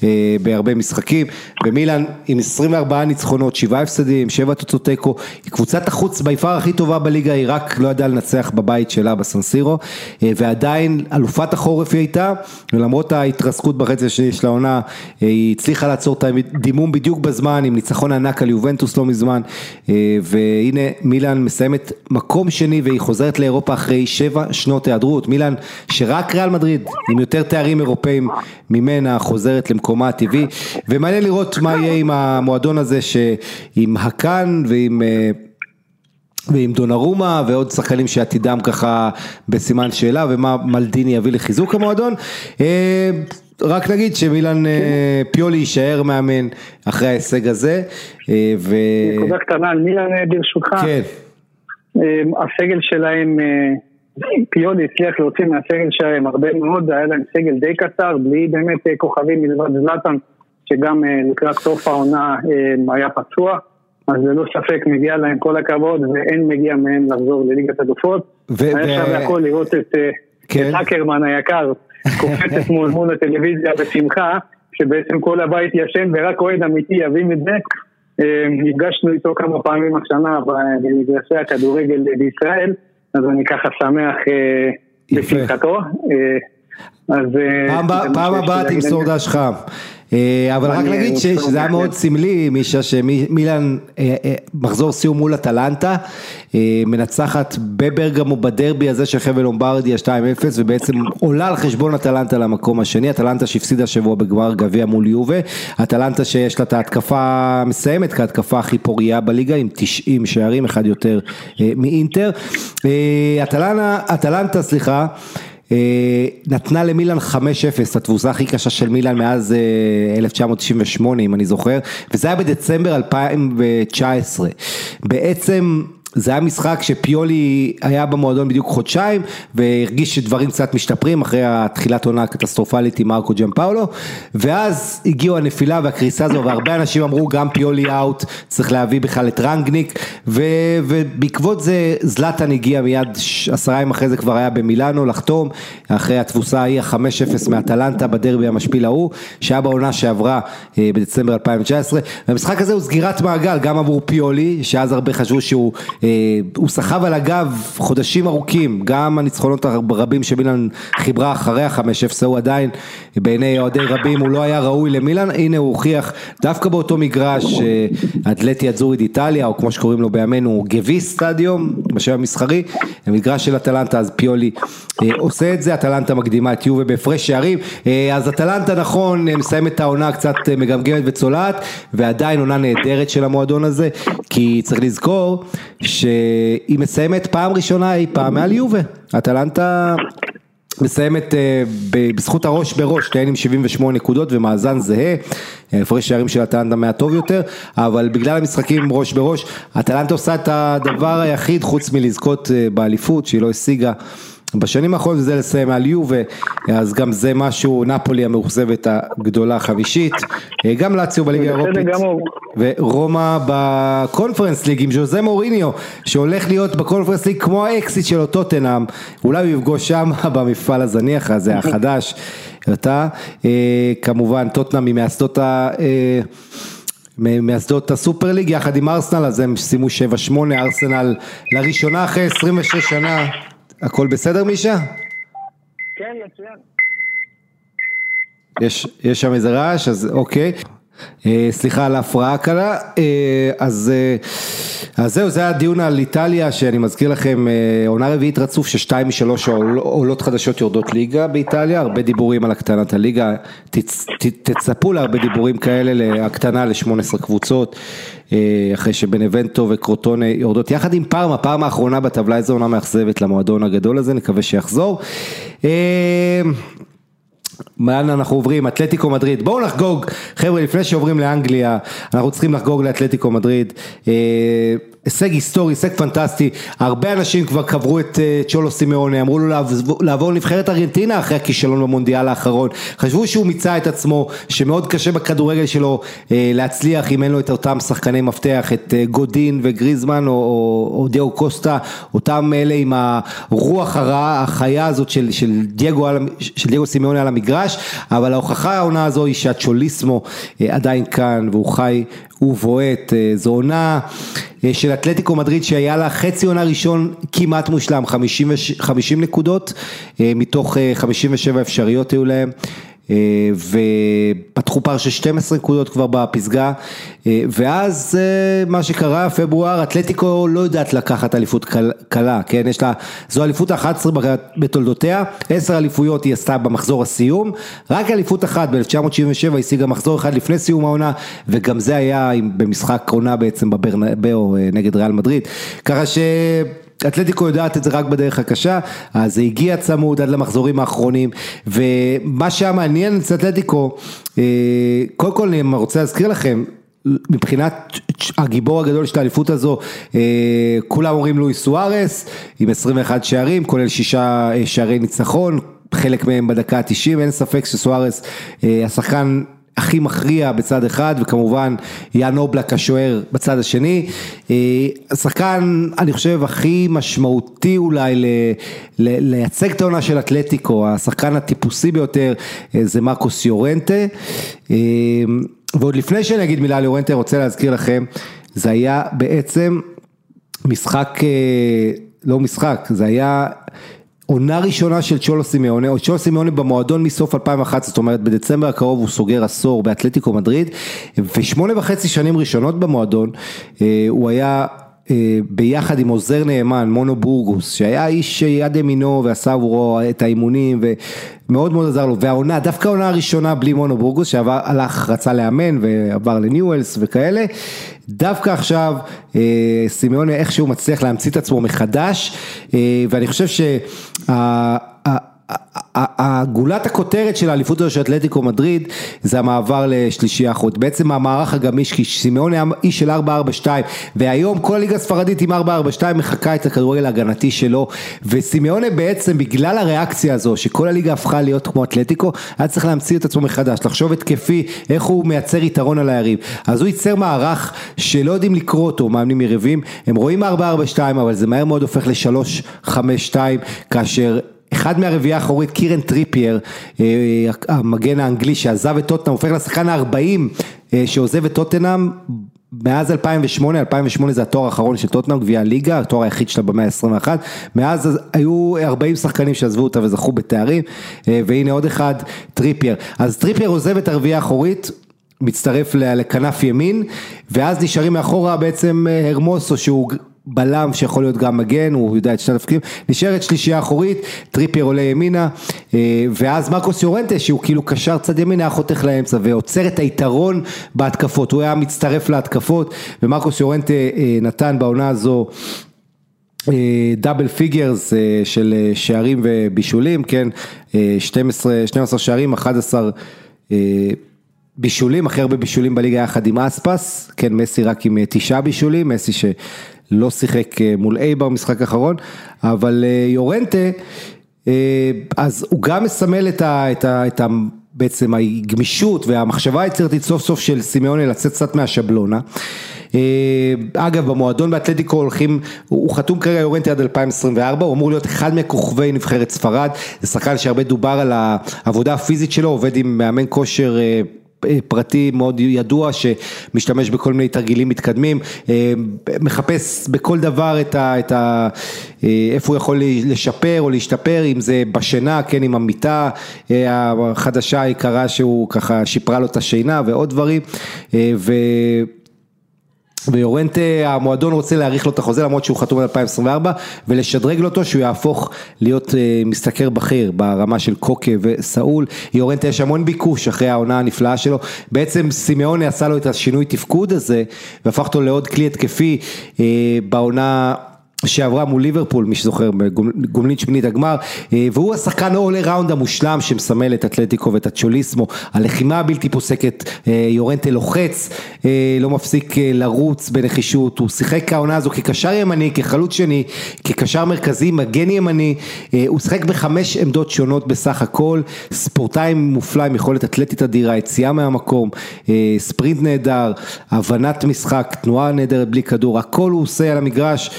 אה, בהרבה משחקים, ומילאן עם 24 ניצחונות, 7 הפסדים, 7 תוצאות תיקו, היא קבוצת החוץ ביפר הכי טובה בליגה, היא רק לא ידעה לנצח בבית שלה בסנסירו, אה, ועדיין אלופת החורף היא הייתה, ולמרות ההתרסקות בחצי השני של העונה, אה, היא הצליחה לעצור את הדימום בדיוק בזמן, עם ניצחון ענק על יובנטוס לא מזמן, והנה מילאן מסיימת מקום שני והיא חוזרת לאירופה אחרי 7 שנות היעדרות, מילאן שרק ריאל מדריד עם יותר תארים אירופאים ממנה, חוזרת למקומה הטבעי, ומעניין לראות מה יהיה עם המועדון הזה שעם הקאן ועם... אה, ועם דונרומה ועוד שחקנים שעתידם ככה בסימן שאלה ומה מלדיני יביא לחיזוק המועדון. אה, רק נגיד שמילן אה, פיולי יישאר מאמן אחרי ההישג הזה.
ו... נקודה קטנה על מילן ברשותך. כן. הסגל שלהם פיולי הצליח להוציא מהסגל שלהם הרבה מאוד, היה להם סגל די קצר, בלי באמת אה, כוכבים מלבד זלאטן, שגם אה, לקראת סוף העונה אה, היה פצוע, אז ללא ספק מגיע להם כל הכבוד, ואין מגיע מהם לחזור לליגת הדופות. היה שווה הכל לראות את כן. אקרמן היקר, קופצת מול מול הטלוויזיה בשמחה, שבעצם כל הבית ישן ורק אוהד אמיתי יבין את זה. נפגשנו איתו כמה פעמים השנה במגרשי הכדורגל בישראל. אז אני ככה שמח אה, בשמחתו. אה,
אז... אה, פעם הבאה תמסור דש חם. אה, אבל רק נגיד שזה היה מאוד סמלי, מישה, שמילן אה, אה, מחזור סיום מול אטלנטה, מנצחת בברגמו בדרבי הזה של חבל לומברדיה 2-0 ובעצם עולה על חשבון אטלנטה למקום השני, אטלנטה שהפסידה השבוע בגמר גביע מול יובה, אטלנטה שיש לה את ההתקפה מסיימת כהתקפה הכי פוריה בליגה עם 90 שערים, אחד יותר מאינטר, אטלנטה סליחה נתנה למילן 5-0, התבוסה הכי קשה של מילן מאז 1998 אה, אם אני זוכר, וזה היה בדצמבר 2019. בעצם זה היה משחק שפיולי היה במועדון בדיוק חודשיים והרגיש שדברים קצת משתפרים אחרי התחילת עונה הקטסטרופלית עם מרקו ג'ם פאולו ואז הגיעו הנפילה והקריסה הזו והרבה אנשים אמרו גם פיולי אאוט צריך להביא בכלל את רנגניק. ו, ובעקבות זה זלאטן הגיע מיד עשרה ימים אחרי זה כבר היה במילאנו לחתום אחרי התבוסה ההיא החמש אפס מאטלנטה בדרבי המשפיל ההוא שהיה בעונה שעברה אה, בדצמבר 2019 והמשחק הזה הוא סגירת מעגל גם עבור פיולי שאז הרבה חשבו שהוא אה, הוא סחב על הגב חודשים ארוכים, גם הניצחונות הרבים שמילן חיברה אחרי החמש אפס, הוא עדיין בעיני אוהדי רבים הוא לא היה ראוי למילן, הנה הוא הוכיח דווקא באותו מגרש אה, אתלטי אדזוריד איטליה, או כמו שקוראים לו בימינו גביס סטדיום, בשם המסחרי, המגרש של אטלנטה, אז פיולי אה, עושה את זה, אטלנטה מקדימה את יובה בהפרש שערים, אז אטלנטה נכון מסיים את העונה קצת מגמגמת וצולעת, ועדיין עונה נהדרת של המועדון הזה, כי צריך לזכור שהיא מסיימת פעם ראשונה אי פעם מעל יובה, אטלנטה מסיימת אה, בזכות הראש בראש, תהן עם 78 נקודות ומאזן זהה, הפרש שערים של אטלנטה מהטוב יותר, אבל בגלל המשחקים ראש בראש, אטלנטה עושה את הדבר היחיד חוץ מלזכות אה, באליפות שהיא לא השיגה בשנים האחרונות זה לסיים על יובה, אז גם זה משהו, נפולי המאוכזבת הגדולה החמישית, גם לאציו בליגה האירופית, ורומא בקונפרנס ליג עם ז'וזה מוריניו, שהולך להיות בקונפרנס ליג כמו האקסיט של אותו טנאם, אולי הוא יפגוש שם <laughs> במפעל הזניח הזה החדש, אתה, אה, כמובן טוטנאם ממייסדות ה... אה, מייסדות הסופר ליג יחד עם ארסנל אז הם סיימו 7-8 ארסנל לראשונה אחרי 26 שנה הכל בסדר מישה?
כן, מצוין.
יש, יש שם איזה רעש, אז אוקיי. אה, סליחה על ההפרעה קלה, אה, אז, אה, אז זהו, זה הדיון על איטליה, שאני מזכיר לכם, עונה רביעית רצוף ששתיים משלוש עולות חדשות יורדות ליגה באיטליה, הרבה דיבורים על הקטנת הליגה, תצ, ת, תצפו להרבה דיבורים כאלה להקטנה ל-18 קבוצות, אחרי שבנבנטו וקרוטונה יורדות יחד עם פארמה, פארמה האחרונה בטבלה איזו עונה מאכזבת למועדון הגדול הזה, נקווה שיחזור. לאן אנחנו עוברים? אתלטיקו מדריד. בואו נחגוג, חבר'ה, לפני שעוברים לאנגליה, אנחנו צריכים לחגוג לאתלטיקו מדריד. אה, הישג היסטורי, הישג פנטסטי, הרבה אנשים כבר קברו את אה, צ'ולו סימאוני, אמרו לו לעבור לנבחרת ארגנטינה אחרי הכישלון במונדיאל האחרון, חשבו שהוא מיצה את עצמו, שמאוד קשה בכדורגל שלו אה, להצליח אם אין לו את אותם שחקני מפתח, את אה, גודין וגריזמן או, או, או דיאו קוסטה, אותם אלה עם הרוח הרעה, החיה הזאת של, של, דייגו, של דייגו סימאוני על המגרש, אבל ההוכחה העונה הזו היא שהצ'וליסמו עדיין כאן והוא חי ובועט, זו עונה אה, של אתלטיקו מדריד שהיה לה חצי עונה ראשון כמעט מושלם, 50, 50 נקודות אה, מתוך 57 אה, אפשריות היו להם. ופתחו פער של 12 נקודות כבר בפסגה ואז מה שקרה פברואר אתלטיקו לא יודעת לקחת אליפות קלה, כן, יש לה, זו אליפות ה-11 בתולדותיה, 10 אליפויות היא עשתה במחזור הסיום, רק אליפות אחת ב-1977 השיגה מחזור אחד לפני סיום העונה וגם זה היה במשחק עונה בעצם בברנבאו נגד ריאל מדריד, ככה ש... אתלטיקו יודעת את זה רק בדרך הקשה, אז זה הגיע צמוד עד למחזורים האחרונים, ומה שהיה מעניין אצל אתלטיקו, אה, קודם כל אני רוצה להזכיר לכם, מבחינת הגיבור הגדול של האליפות הזו, אה, כולם אומרים לואי סוארס, עם 21 שערים, כולל שישה אה, שערי ניצחון, חלק מהם בדקה ה-90, אין ספק שסוארס השחקן הכי מכריע בצד אחד וכמובן יאן אובלק השוער בצד השני. אה, השחקן אני חושב הכי משמעותי אולי ל, ל, לייצג את העונה של אתלטיקו, השחקן הטיפוסי ביותר אה, זה מרקוס יורנטה. אה, ועוד לפני שאני אגיד מילה על יורנטה רוצה להזכיר לכם, זה היה בעצם משחק, לא משחק, זה היה עונה ראשונה של צ'ולו סימיוני, או צ'ולו סימיוני במועדון מסוף 2011, זאת אומרת בדצמבר הקרוב הוא סוגר עשור באתלטיקו מדריד, ושמונה וחצי שנים ראשונות במועדון, אה, הוא היה אה, ביחד עם עוזר נאמן, מונו בורגוס, שהיה איש יד ימינו ועשה עבורו את האימונים ומאוד מאוד עזר לו, והעונה, דווקא העונה הראשונה בלי מונו בורגוס, שהלך, רצה לאמן ועבר לניואלס וכאלה, דווקא עכשיו אה, סימיוני איכשהו מצליח להמציא את עצמו מחדש, ואני חושב שה... הגולת הכותרת של האליפות הזו של אתלטיקו מדריד זה המעבר לשלישייה אחרות, בעצם המערך הגמיש כי סימאון היה איש של 4-4-2 והיום כל הליגה הספרדית עם 4-4-2 מחקה את הכדורגל ההגנתי שלו וסימאונה בעצם בגלל הריאקציה הזו שכל הליגה הפכה להיות כמו אתלטיקו היה צריך להמציא את עצמו מחדש, לחשוב התקפי איך הוא מייצר יתרון על היריב. אז הוא ייצר מערך שלא יודעים לקרוא אותו מאמנים יריבים, הם רואים 4-4-2 אבל זה מהר מאוד הופך ל-3-5-2 כאשר אחד מהרביעייה האחורית, קירן טריפייר, אה, המגן האנגלי שעזב את טוטנאם, הופך לשחקן ה-40 אה, שעוזב את טוטנאם מאז 2008, 2008 זה התואר האחרון של טוטנאם, גביע הליגה, התואר היחיד שלה במאה ה-21, מאז היו 40 שחקנים שעזבו אותה וזכו בתארים, אה, והנה עוד אחד, טריפייר. אז טריפייר עוזב את הרביעייה האחורית, מצטרף לכנף ימין, ואז נשארים מאחורה בעצם הרמוסו שהוא בלם שיכול להיות גם מגן, הוא יודע את שני התפקידים, נשארת שלישייה אחורית, טריפייר עולה ימינה, אה, ואז מרקוס יורנטה שהוא כאילו קשר צד ימין היה חותך לאמצע ועוצר את היתרון בהתקפות, הוא היה מצטרף להתקפות, ומרקוס יורנטה אה, נתן בעונה הזו double אה, figures של שערים ובישולים, כן, 12, 12 שערים, 11 בישולים, הכי הרבה בישולים בליגה יחד עם אספס, כן, מסי רק עם תשעה בישולים, מסי ש... לא שיחק אה, מול אייבר במשחק האחרון, אבל אה, יורנטה, אה, אז הוא גם מסמל את ה... את ה, את ה בעצם הגמישות והמחשבה היצירתית סוף סוף של סימיוני לצאת קצת מהשבלונה. אגב במועדון באתלטיקו הולכים, הוא חתום כרגע יורנטי עד 2024, הוא אמור להיות אחד מכוכבי נבחרת ספרד, זה שחקן שהרבה דובר על העבודה הפיזית שלו, עובד עם מאמן כושר פרטי מאוד ידוע שמשתמש בכל מיני תרגילים מתקדמים, אה, מחפש בכל דבר את ה... את ה אה, איפה הוא יכול לשפר או להשתפר, אם זה בשינה, כן, עם המיטה אה, החדשה היקרה שהוא ככה שיפרה לו את השינה ועוד דברים, ו... ויורנטה, המועדון רוצה להאריך לו את החוזה למרות שהוא חתום עד 2024 ולשדרג לו אותו שהוא יהפוך להיות אה, משתכר בכיר ברמה של קוקה וסאול. יורנטה יש המון ביקוש אחרי העונה הנפלאה שלו, בעצם סימאוני עשה לו את השינוי תפקוד הזה והפך אותו לעוד כלי התקפי אה, בעונה שעברה מול ליברפול, מי שזוכר, בגומלין שמינית הגמר, אה, והוא השחקן all around המושלם שמסמל את אתלטיקו ואת הצ'וליסמו, הלחימה הבלתי פוסקת, אה, יורנטה לוחץ, אה, לא מפסיק לרוץ בנחישות, הוא שיחק העונה הזו כקשר ימני, כחלוץ שני, כקשר מרכזי, מגן ימני, הוא שיחק בחמש עמדות שונות בסך הכל, ספורטאי מופלא עם יכולת אתלטית אדירה, יציאה מהמקום, ספרינט נהדר, הבנת משחק, תנועה נהדרת בלי כדור, הכל הוא עושה על המגרש.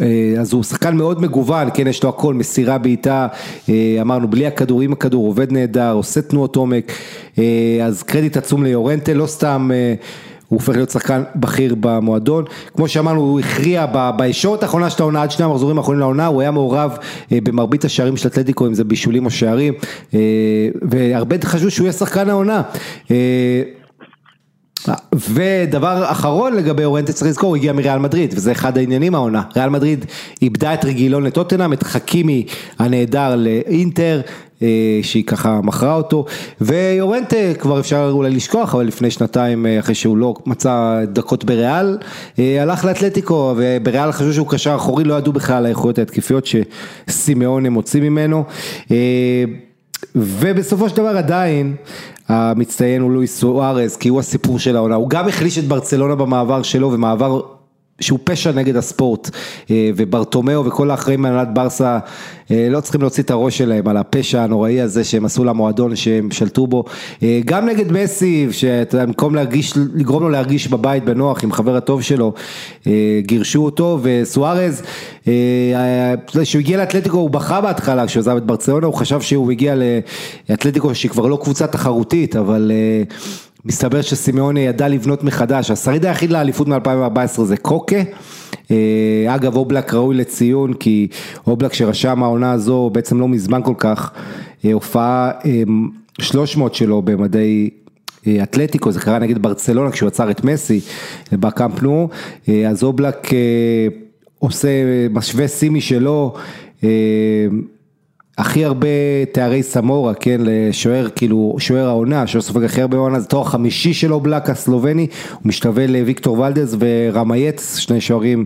אה, אז הוא שחקן מאוד מגוון, כן, יש לו הכל, מסירה בעיטה, אה, אמרנו, בלי הכדור, עם הכדור, עובד נהדר, עושה תנועות עומק, אה, אז קרדיט עצום ליורנטה, לא סתם... הוא הופך להיות שחקן בכיר במועדון, כמו שאמרנו הוא הכריע בישורת האחרונה של העונה עד שני המחזורים האחרונים לעונה, הוא היה מעורב במרבית השערים של אתלטיקו אם זה בישולים או שערים, והרבה חשבו שהוא יהיה שחקן העונה. ודבר אחרון לגבי אורנטה צריך לזכור, הוא הגיע מריאל מדריד וזה אחד העניינים העונה, ריאל מדריד איבדה את רגילון לטוטנאם, את חכימי הנהדר לאינטר, אה, שהיא ככה מכרה אותו, ויורנטה כבר אפשר אולי לשכוח, אבל לפני שנתיים אה, אחרי שהוא לא מצא דקות בריאל, אה, הלך לאתלטיקו, ובריאל חשבו שהוא קשר אחורי, לא ידעו בכלל על האיכויות ההתקפיות שסימאון הם מוצאים ממנו. ובסופו של דבר עדיין המצטיין הוא לואיס סוארז כי הוא הסיפור של העונה, הוא גם החליש את ברצלונה במעבר שלו ומעבר שהוא פשע נגד הספורט אה, וברטומיאו וכל האחראים מהנהלת ברסה אה, לא צריכים להוציא את הראש שלהם על הפשע הנוראי הזה שהם עשו למועדון שהם שלטו בו. אה, גם נגד מסי שבמקום להרגיש, לגרום לו להרגיש בבית בנוח עם חבר הטוב שלו גירשו אותו וסוארז כשהוא הגיע לאתלטיקו הוא בכה בהתחלה כשהוא עזב את ברצלונה הוא חשב שהוא הגיע לאתלטיקו שהיא כבר לא קבוצה תחרותית אבל מסתבר שסימאוני ידע לבנות מחדש, השריד היחיד לאליפות מ-2014 זה קוקה, אה, אגב אובלק ראוי לציון כי אובלק שרשם העונה הזו בעצם לא מזמן כל כך, אה, הופעה 300 אה, שלו במדי אתלטיקו, זה קרה נגיד ברצלונה כשהוא עצר את מסי בקאמפ נו, אז אובלק עושה, משווה שיא משלו הכי הרבה תארי זמורה, כן, לשוער, כאילו, שוער העונה, שוער סופג הכי הרבה עונה, זה תואר חמישי של אובלק הסלובני, הוא משתווה לוויקטור ולדז ורמייץ, שני שוערים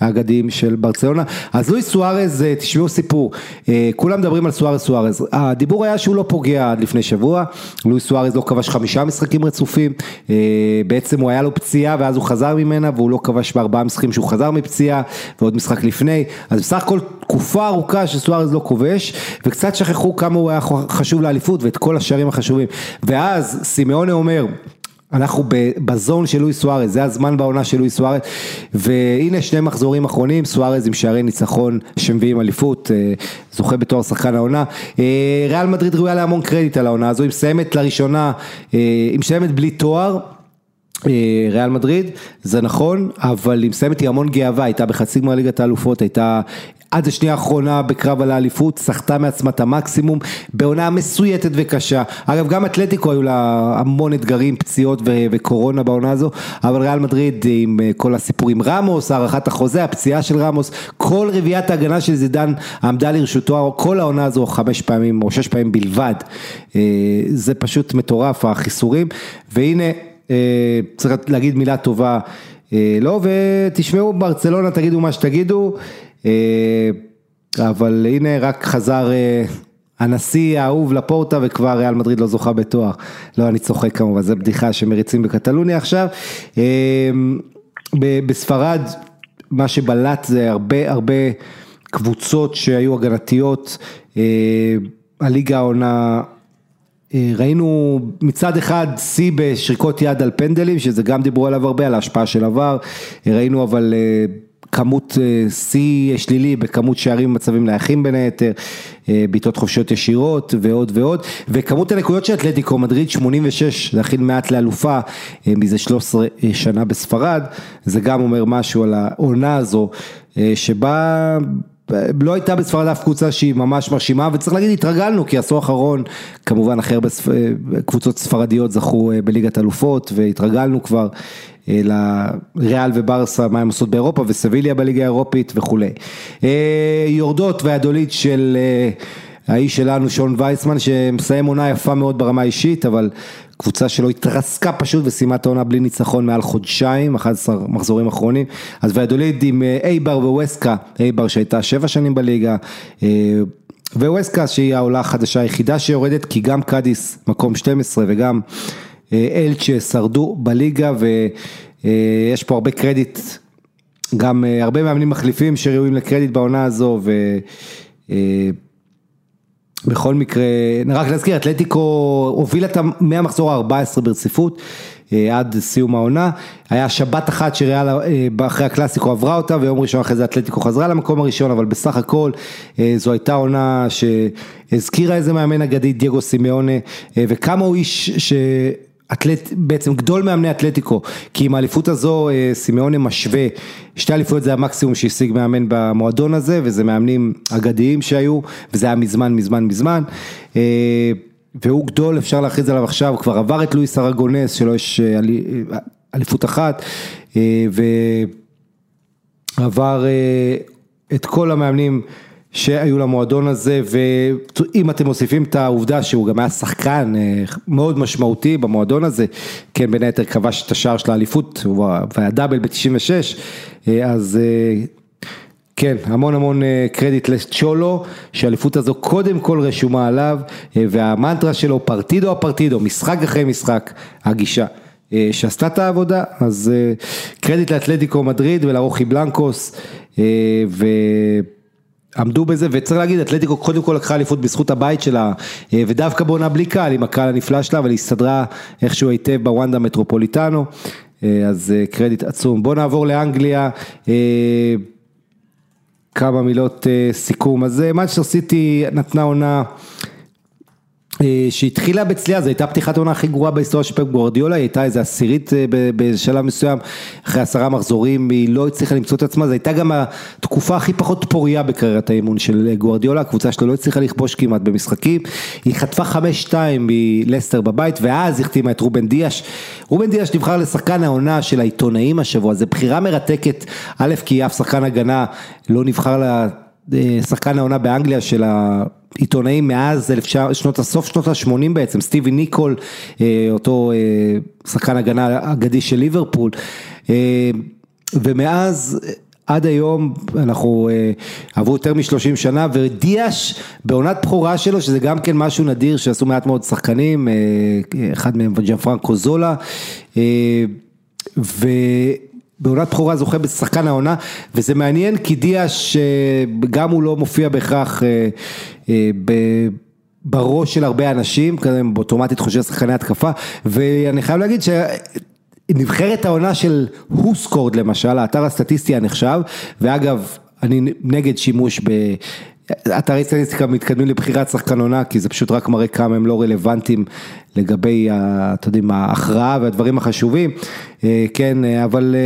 האגדיים של ברצלונה. אז לואיס סוארז, אה, תשמעו סיפור, אה, כולם מדברים על סוארז סוארז, הדיבור היה שהוא לא פוגע עד לפני שבוע, לואיס סוארז לא כבש חמישה משחקים רצופים, אה, בעצם הוא היה לו פציעה ואז הוא חזר ממנה והוא לא כבש בארבעה משחקים שהוא חזר מפציעה ועוד משחק לפני, אז בסך הכל תקופה ארוכה שסוארז לא כובש. וקצת שכחו כמה הוא היה חשוב לאליפות ואת כל השערים החשובים. ואז סימאונה אומר, אנחנו בזון של לואי סוארז, זה הזמן בעונה של לואי סוארז, והנה שני מחזורים אחרונים, סוארז עם שערי ניצחון שמביאים אליפות, אה, זוכה בתואר שחקן העונה. אה, ריאל מדריד ראויה להמון קרדיט על העונה הזו, היא מסיימת לראשונה, אה, היא מסיימת בלי תואר. ריאל מדריד, זה נכון, אבל היא מסיימת עם המון גאווה, הייתה בחצי גמר ליגת האלופות, הייתה עד השנייה האחרונה בקרב על האליפות, סחטה מעצמה את המקסימום, בעונה מסויטת וקשה. אגב, גם אתלטיקו היו לה המון אתגרים, פציעות ו- וקורונה בעונה הזו, אבל ריאל מדריד עם אה, כל הסיפור עם רמוס, הארכת החוזה, הפציעה של רמוס, כל רביעיית ההגנה של זידן עמדה לרשותו כל העונה הזו חמש פעמים או שש פעמים בלבד. אה, זה פשוט מטורף, החיסורים, והנה, צריך להגיד מילה טובה. לא, ותשמעו ברצלונה, תגידו מה שתגידו. אה, אבל הנה רק חזר אה, הנשיא האהוב לפורטה וכבר ריאל מדריד לא זוכה בתואר. לא, אני צוחק כמובן, זו בדיחה שמריצים בקטלוניה עכשיו. אה, בספרד, מה שבלט זה הרבה הרבה קבוצות שהיו הגנתיות. הליגה העונה ראינו מצד אחד שיא בשריקות יד על פנדלים, שזה גם דיברו עליו הרבה, על ההשפעה של עבר, ראינו אבל כמות אה, שיא שלילי בכמות שערים ומצבים נייחים בין היתר, אה, בעיטות חופשיות ישירות ועוד ועוד, וכמות הנקודות של אתלטיקו מדריד 86, זה הכי מעט לאלופה אה, מזה 13 שנה בספרד, זה גם אומר משהו על העונה הזו, שבה לא הייתה בספרד אף קבוצה שהיא ממש מרשימה וצריך להגיד התרגלנו כי עשור האחרון כמובן הכי הרבה קבוצות ספרדיות זכו בליגת אלופות והתרגלנו כבר אה, לריאל וברסה, מה הם עושות באירופה וסביליה בליגה האירופית וכולי. אה, יורדות והדולית של אה, האיש שלנו שון וייסמן שמסיים עונה יפה מאוד ברמה האישית אבל הקבוצה שלו התרסקה פשוט וסיימה את העונה בלי ניצחון מעל חודשיים, 11 מחזורים אחרונים, אז ויאדוליד עם אייבר וווסקה, אייבר שהייתה שבע שנים בליגה, וווסקה שהיא העולה החדשה היחידה שיורדת, כי גם קאדיס מקום 12 וגם אלצ'ה שרדו בליגה ויש פה הרבה קרדיט, גם הרבה מאמנים מחליפים שראויים לקרדיט בעונה הזו ו... בכל מקרה, רק להזכיר, אתלטיקו הובילה את מהמחזור ה-14 ברציפות עד סיום העונה, היה שבת אחת שריאל אחרי הקלאסיקו עברה אותה ויום ראשון אחרי זה אתלטיקו חזרה למקום הראשון, אבל בסך הכל זו הייתה עונה שהזכירה איזה מאמן אגדי, דייגו סימיונה, וכמה הוא איש ש... אתלט, בעצם גדול מאמני אתלטיקו, כי עם האליפות הזו סימאונה משווה, שתי אליפויות זה המקסימום שהשיג מאמן במועדון הזה, וזה מאמנים אגדיים שהיו, וזה היה מזמן מזמן מזמן, והוא גדול, אפשר להכריז עליו עכשיו, כבר עבר את לואיס ארגונס, שלו יש אליפות אחת, ועבר את כל המאמנים שהיו למועדון הזה ואם אתם מוסיפים את העובדה שהוא גם היה שחקן מאוד משמעותי במועדון הזה, כן בין היתר כבש את השער של האליפות והיה דאבל ב-96, אז כן המון המון קרדיט לצ'ולו שהאליפות הזו קודם כל רשומה עליו והמנטרה שלו פרטידו הפרטידו, משחק אחרי משחק, הגישה. שעשתה את העבודה, אז קרדיט לאתלטיקו מדריד ולרוחי בלנקוס ו... עמדו בזה וצריך להגיד אתלטיקו קודם כל לקחה אליפות בזכות הבית שלה ודווקא בעונה בלי קהל עם הקהל הנפלא שלה אבל היא הסתדרה איכשהו היטב בוונדה מטרופוליטנו אז קרדיט עצום. בוא נעבור לאנגליה. כמה מילות סיכום. אז מנצ'סטר סיטי נתנה עונה שהתחילה בצליעה, זו הייתה פתיחת העונה הכי גרועה בהיסטוריה של פפ גוורדיולה, היא הייתה איזה עשירית בשלב מסוים, אחרי עשרה מחזורים היא לא הצליחה למצוא את עצמה, זו הייתה גם התקופה הכי פחות פוריה בקריירת האימון של גוורדיולה, הקבוצה שלו לא הצליחה לכבוש כמעט במשחקים, היא חטפה חמש שתיים מלסטר בבית, ואז החתימה את רובן דיאש, רובן דיאש נבחר לשחקן העונה של העיתונאים השבוע, זו בחירה מרתקת, א' כי אף שחקן הגנה לא נבחר לשחקן העונה באנגליה של ה... עיתונאים מאז שנות הסוף שנות ה-80 בעצם, סטיבי ניקול, אותו שחקן הגנה אגדי של ליברפול, ומאז עד היום אנחנו עברו יותר מ-30 שנה ודיאש בעונת בכורה שלו, שזה גם כן משהו נדיר שעשו מעט מאוד שחקנים, אחד מהם ג'אן פרנקו זולה, ו... בעונת בכורה זוכה בשחקן העונה וזה מעניין כי דיאש גם הוא לא מופיע בהכרח בראש של הרבה אנשים, כזה אוטומטית חושב שחקני התקפה ואני חייב להגיד שנבחרת העונה של הוסקורד למשל, האתר הסטטיסטי הנחשב ואגב אני נגד שימוש ב... אתרי סטטיסטיקה מתקדמים לבחירת שחקן עונה כי זה פשוט רק מראה כמה הם לא רלוונטיים לגבי, אתה יודעים, ההכרעה והדברים החשובים, כן, אבל,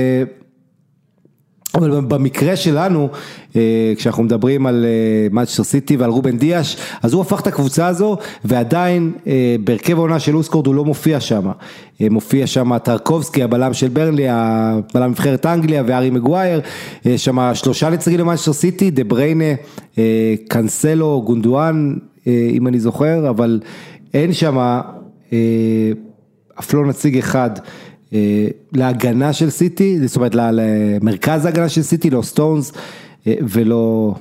אבל במקרה שלנו, כשאנחנו מדברים על מנצ'סטר סיטי ועל רובן דיאש, אז הוא הפך את הקבוצה הזו ועדיין בהרכב העונה של WhoScored הוא לא מופיע שם, מופיע שם טרקובסקי הבלם של ברנלי, הבלם נבחרת אנגליה והארי מגווייר, שם שלושה נציגים למנצ'סטר סיטי, דה בריינה, קאנסלו, גונדואן, אם אני זוכר, אבל אין שם אף לא נציג אחד להגנה של סיטי, זאת אומרת למרכז ההגנה של סיטי, לא סטונס ולא,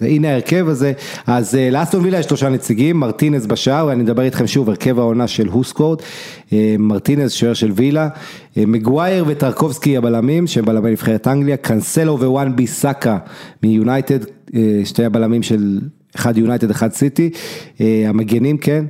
הנה ההרכב הזה, אז לאסטון וילה יש שלושה נציגים, מרטינז בשער, ואני מדבר איתכם שוב, הרכב העונה של WhoScored, מרטינז שוער של וילה, מגווייר וטרקובסקי הבלמים, שהם בלמי נבחרת אנגליה, קאנסלו ווואן בי סאקה מיונייטד, שתי הבלמים של... אחד יונייטד, אחד סיטי, המגנים כן,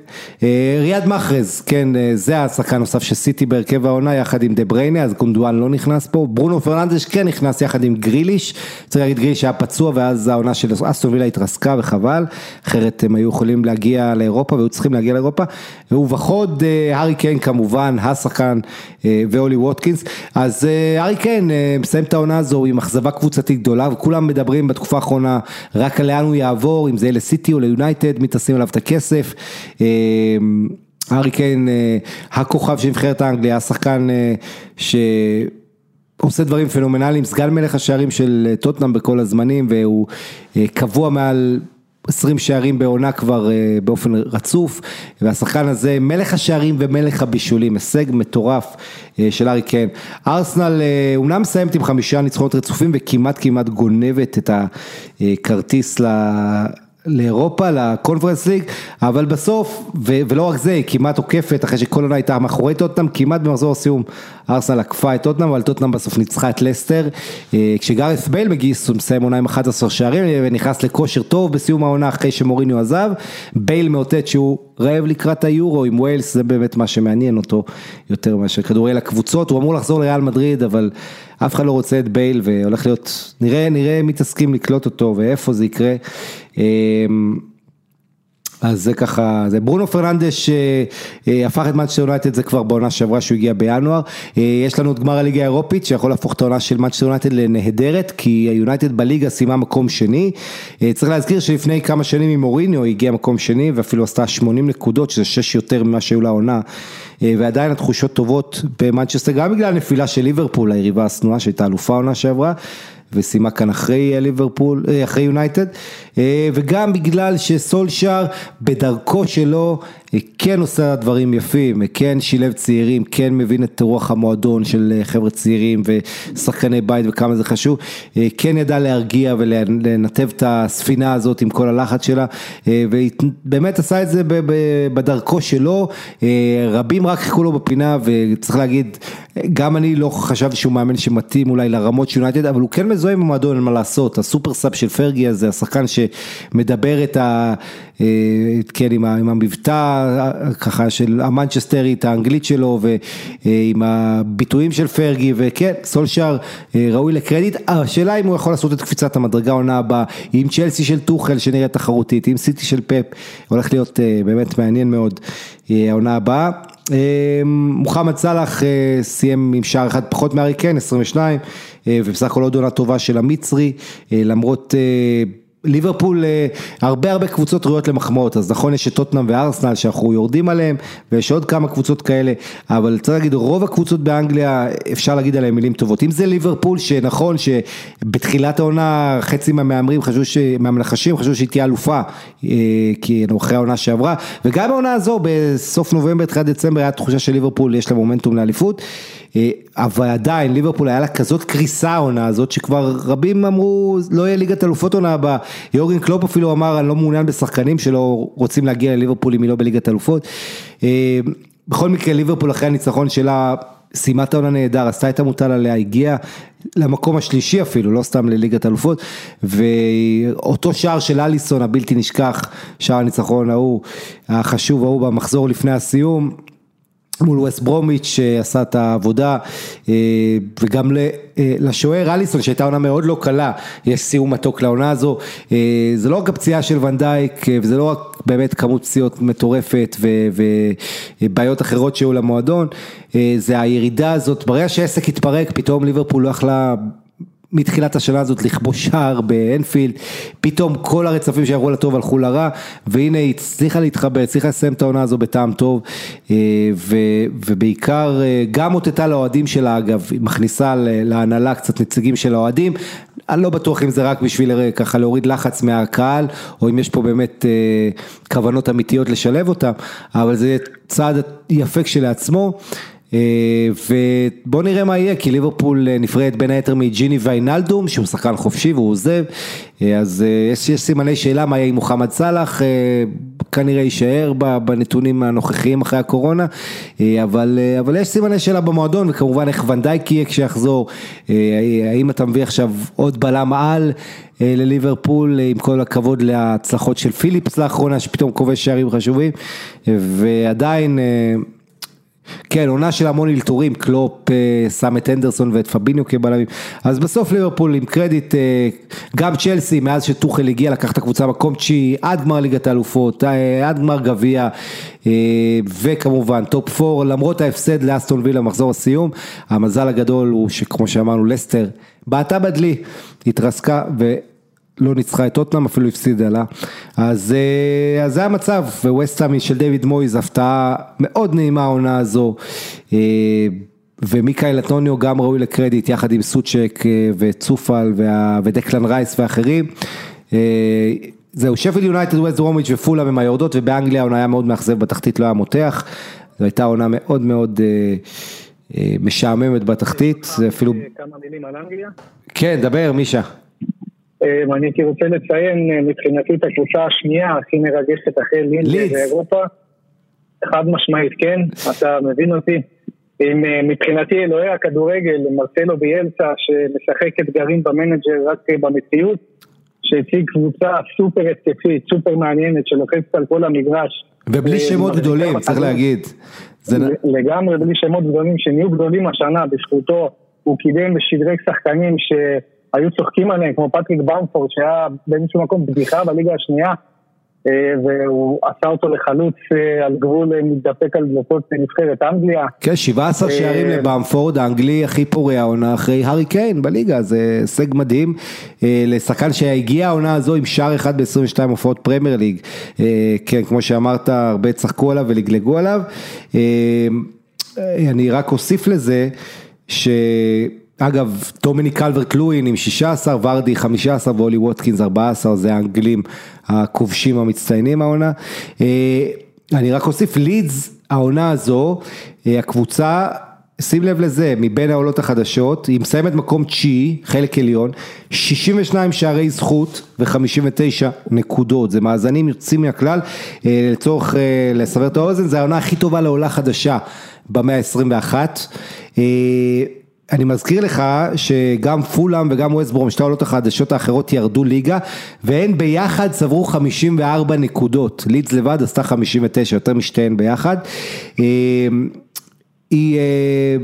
ריאד מחרז, כן, זה השחקן נוסף סיטי בהרכב העונה יחד עם דה בריינה, אז גונדואן לא נכנס פה, ברונו פרננדש כן נכנס יחד עם גריליש, צריך להגיד גריליש היה פצוע ואז העונה של אסטון וילה התרסקה וחבל, אחרת הם היו יכולים להגיע לאירופה והיו צריכים להגיע לאירופה, ובחוד הארי קיין כמובן, השחקן ואולי ווטקינס, אז הארי קיין מסיים את העונה הזו עם אכזבה קבוצתית גדולה וכולם מדברים בתקופה האחרונה רק לאן הוא יעבור, אם זה לסיטי או ליונייטד, מי תשים עליו את הכסף, הארי קיין הכוכב של נבחרת האנגליה, השחקן שעושה דברים פנומנליים, סגן מלך השערים של טוטנאם בכל הזמנים והוא קבוע מעל 20 שערים בעונה כבר באופן רצוף, והשחקן הזה מלך השערים ומלך הבישולים, הישג מטורף של הארי קיין. ארסנל אומנם מסיימת עם חמישה ניצחונות רצופים וכמעט כמעט גונבת את הכרטיס ל... לאירופה, לקונפרנס ליג, אבל בסוף, ו- ולא רק זה, היא כמעט עוקפת, אחרי שכל עונה הייתה מאחורי טוטנאם, כמעט במחזור הסיום, ארסנל עקפה את טוטנאם, אבל טוטנאם בסוף ניצחה את לסטר, אה, כשגארת' בייל מגיס, הוא מסיים עונה עם 11 שערים, ונכנס לכושר טוב בסיום העונה אחרי שמוריניו עזב, בייל מאותת שהוא רעב לקראת היורו עם ווילס, זה באמת מה שמעניין אותו, יותר מאשר כדורגל הקבוצות, הוא אמור לחזור לריאל מדריד, אבל אף אחד לא רוצה את בייל, והולך להיות, נראה, נראה מי תסכים לקלוט אותו, ואיפה זה יקרה. אמ, אז זה ככה, זה ברונו פרננדש אה, אה, הפך את מנצ'סטר יונייטד זה כבר בעונה שעברה שהוא הגיע בינואר, אה, יש לנו את גמר הליגה האירופית שיכול להפוך את העונה של מנצ'סטר יונייטד לנהדרת כי היונייטד בליגה סיימה מקום שני, צריך להזכיר שלפני כמה שנים עם מוריניו היא הגיעה מקום שני ואפילו עשתה 80 נקודות שזה 6 יותר ממה שהיו לה העונה ועדיין התחושות טובות במנצ'סטר גם בגלל הנפילה של ליברפול היריבה השנואה שהייתה אלופה העונה שעברה וסיימה כאן אחרי ליברפול, אחרי יונייטד, וגם בגלל שסולשאר בדרכו שלו כן עושה דברים יפים, כן שילב צעירים, כן מבין את רוח המועדון של חבר'ה צעירים ושחקני בית וכמה זה חשוב, כן ידע להרגיע ולנתב את הספינה הזאת עם כל הלחץ שלה, ובאמת עשה את זה בדרכו שלו, רבים רק חיכו לו בפינה וצריך להגיד, גם אני לא חשבתי שהוא מאמן שמתאים אולי לרמות של יונייטד, אבל הוא כן מזוהה עם המועדון, אין מה לעשות, הסופר סאב של פרגי הזה, השחקן שמדבר את ה... כן, עם המבטא ככה של המנצ'סטרית האנגלית שלו ועם הביטויים של פרגי וכן, סולשאר ראוי לקרדיט, השאלה אם הוא יכול לעשות את קפיצת המדרגה העונה הבאה, עם צ'לסי של טוחל שנראית תחרותית, עם סיטי של פפ, הולך להיות באמת מעניין מאוד העונה הבאה. מוחמד סאלח סיים עם שער אחד פחות מארי קן, 22, ובסך הכל עוד עונה טובה של המצרי, למרות ליברפול, אה, הרבה הרבה קבוצות ראויות למחמאות, אז נכון יש את טוטנאם וארסנל שאנחנו יורדים עליהם, ויש עוד כמה קבוצות כאלה, אבל צריך להגיד, רוב הקבוצות באנגליה, אפשר להגיד עליהם מילים טובות. אם זה ליברפול, שנכון שבתחילת העונה חצי מהמהמרים חשבו, מהמנחשים חשבו שהיא תהיה אלופה, אה, כי אחרי העונה שעברה, וגם העונה הזו, בסוף נובמבר, תחילת דצמבר, הייתה תחושה של ליברפול, יש לה מומנטום לאליפות. אה, אבל עדיין ליברפול היה לה כזאת קריסה העונה הזאת שכבר רבים אמרו לא יהיה ליגת אלופות עונה הבאה, יורגן קלופ אפילו אמר אני לא מעוניין בשחקנים שלא רוצים להגיע לליברפול אם היא לא בליגת אלופות. אה, בכל מקרה ליברפול אחרי הניצחון שלה סיימה את העונה נהדר, עשתה את המוטל עליה, הגיעה למקום השלישי אפילו, לא סתם לליגת אלופות, ואותו שער של אליסון הבלתי נשכח, שער הניצחון ההוא, החשוב ההוא במחזור לפני הסיום. מול ווסט ברומיץ' שעשה את העבודה אה, וגם אה, לשוער אליסון שהייתה עונה מאוד לא קלה, יש סיום מתוק לעונה הזו, אה, זה לא רק הפציעה של ונדייק וזה לא רק באמת כמות פציעות מטורפת ובעיות אחרות שהיו למועדון, זה הירידה הזאת, ברגע שהעסק התפרק פתאום ליברפול לא יכלה מתחילת השנה הזאת לכבוש שער באנפילד, פתאום כל הרצפים שעברו לטוב הלכו לרע, והנה היא הצליחה להתחבר, הצליחה לסיים את העונה הזו בטעם טוב, אה, ו, ובעיקר אה, גם אותתה לאוהדים שלה אגב, היא מכניסה להנהלה קצת נציגים של האוהדים, אני לא בטוח אם זה רק בשביל אה, ככה להוריד לחץ מהקהל, או אם יש פה באמת כוונות אמיתיות לשלב אותם, אבל זה צעד יפה כשלעצמו. אה, ובוא נראה מה יהיה, כי ליברפול אה, נפרדת בין היתר מג'יני ויינלדום, שהוא שחקן חופשי והוא עוזב, אה, אז יש, יש סימני שאלה מה יהיה עם מוחמד סאלח, כנראה יישאר בנתונים הנוכחיים אחרי הקורונה, אבל, אבל יש סימני שאלה במועדון, וכמובן איך ונדייק יהיה כשיחזור, האם אתה מביא עכשיו עוד בלם על לליברפול, עם כל הכבוד להצלחות של פיליפס לאחרונה, שפתאום כובש שערים חשובים, ועדיין... כן, עונה של המון אלתורים, קלופ אה, שם את אנדרסון ואת פביניו כבלמים, אז בסוף ליברפול עם קרדיט, אה, גם צ'לסי, מאז שטוחל הגיע לקח את הקבוצה מקום תשיעי, עד גמר ליגת האלופות, אה, עד גמר גביע, וכמובן top 4, למרות ההפסד לאסטון וילה מחזור הסיום, המזל הגדול הוא שכמו שאמרנו לסטר, בעטה בדלי, התרסקה ו... לא ניצחה את טוטנאם, אפילו הפסידה לה. אז, אה, אז זה המצב, ווסטהאם של דיוויד מויז, הפתעה מאוד נעימה העונה הזו. אה, ומיכאיל אנטוניו גם ראוי לקרדיט יחד עם סוצ'ק אה, וצופאל ודקלן רייס ואחרים. זהו, שפילד יונייטד, ווסט ברומיץ' ופולהאם היורדות, ובאנגליה העונה היה מאוד מאכזב בתחתית, לא היה מותח. זו הייתה עונה מאוד מאוד משעממת בתחתית, זה אפילו...
כמה מילים על אנגליה?
כן, דבר, מישה.
אה, אני הייתי רוצה לציין אה, מבחינתי את הקבוצה השנייה הכי מרגשת אחרי ליל,
לידס.
באירופה. חד משמעית, כן, אתה מבין אותי. עם, אה, מבחינתי אלוהי הכדורגל, מרסלו ביאלסה, שמשחק אתגרים ב manager רק אה, במציאות, שהציג קבוצה סופר התקפית, סופר מעניינת, שלוחצת על כל המגרש.
ובלי שמות גדולים, צריך. להגיד. זה...
לגמרי בלי שמות גדולים שנהיו גדולים השנה בזכותו, הוא קידם ושדרג שחקנים שהיו צוחקים עליהם כמו פטריק במפורד שהיה באיזשהו מקום בדיחה בליגה השנייה אה, והוא עשה אותו לחלוץ אה, על גבול אה, מתדפק על דלתות נבחרת אנגליה.
כן, 17
אה,
שערים לבמפורד, האנגלי הכי פורה העונה אחרי הארי קיין בליגה, זה הישג מדהים. לשחקן שהגיע העונה הזו עם שער אחד ב-22 הופעות פרמייר ליג. כן, כמו שאמרת, הרבה צחקו עליו ולגלגו עליו. אני רק אוסיף לזה, ש... אגב, טומיני קלברט לואין עם 16, ורדי 15 ואולי ווטקינס 14, זה האנגלים הכובשים המצטיינים העונה. אה, אני רק אוסיף, לידס העונה הזו, אה, הקבוצה, שים לב לזה, מבין העולות החדשות, היא מסיימת מקום תשיעי, חלק עליון, 62 שערי זכות ו-59 נקודות, זה מאזנים יוצאים מהכלל, אה, לצורך לסבר את האוזן, זה העונה הכי טובה לעולה חדשה במאה ה-21. אני מזכיר לך שגם פולאם וגם ווסטברום, שתי העולות החדשות האחרות ירדו ליגה והן ביחד צברו 54 נקודות, לידס לבד עשתה 59, יותר משתיהן ביחד. אה, היא... אה,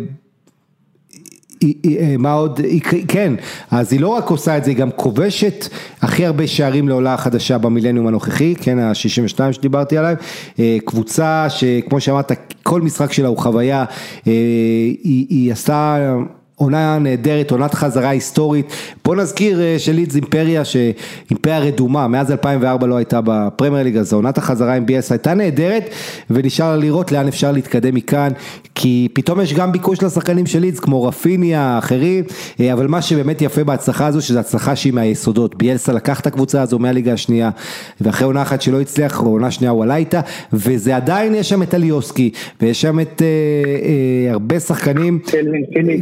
היא, היא, אה, מה עוד, היא, כן, אז היא לא רק עושה את זה, היא גם כובשת הכי הרבה שערים לעולה חדשה במילניום הנוכחי, כן, ה-62 שדיברתי עליו, קבוצה שכמו שאמרת, כל משחק שלה הוא חוויה, היא, היא עשתה... עונה נהדרת, עונת חזרה היסטורית, בוא נזכיר אה, שלידס אימפריה, שאימפריה רדומה, מאז 2004 לא הייתה בפרמייר ליג הזו, עונת החזרה עם ביאס הייתה נהדרת, ונשאר לראות לאן אפשר להתקדם מכאן, כי פתאום יש גם ביקוש לשחקנים של לידס, כמו רפיניה, אחרים, אה, אבל מה שבאמת יפה בהצלחה הזו, שזו הצלחה שהיא מהיסודות, ביאלסה לקח את הקבוצה הזו מהליגה השנייה, ואחרי עונה אחת שלא הצליח, עונה שנייה הוא עלה איתה, וזה עדיין, יש שם את אליוסקי, ויש שם את אה, אה, הרבה שחקנים,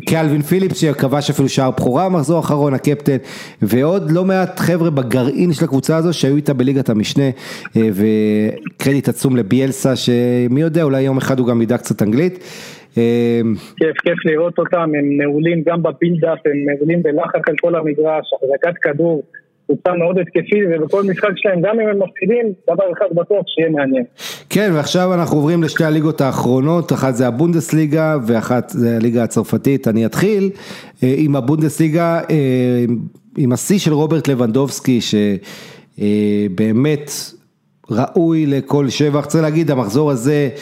קלווין פיליפס.
שכבש אפילו שער בכורה במחזור האחרון, הקפטן, ועוד לא מעט חבר'ה בגרעין של הקבוצה הזו שהיו איתה בליגת המשנה, אה, וקרדיט עצום לביאלסה, שמי יודע, אולי יום אחד הוא גם ידע קצת אנגלית. אה,
כיף, כיף לראות אותם, הם מעולים גם בבילדאפ, הם מעולים בלחץ על כל המגרש, החזקת כדור, קבוצה מאוד התקפית, ובכל משחק שלהם, גם אם הם מפסידים, דבר אחד בטוח שיהיה מעניין.
כן, ועכשיו אנחנו עוברים לשתי הליגות האחרונות, אחת זה הבונדסליגה ואחת זה הליגה הצרפתית. אני אתחיל אה, עם הבונדסליגה, אה, עם השיא של רוברט לבנדובסקי, שבאמת ראוי לכל שבח, צריך להגיד, המחזור הזה, אה,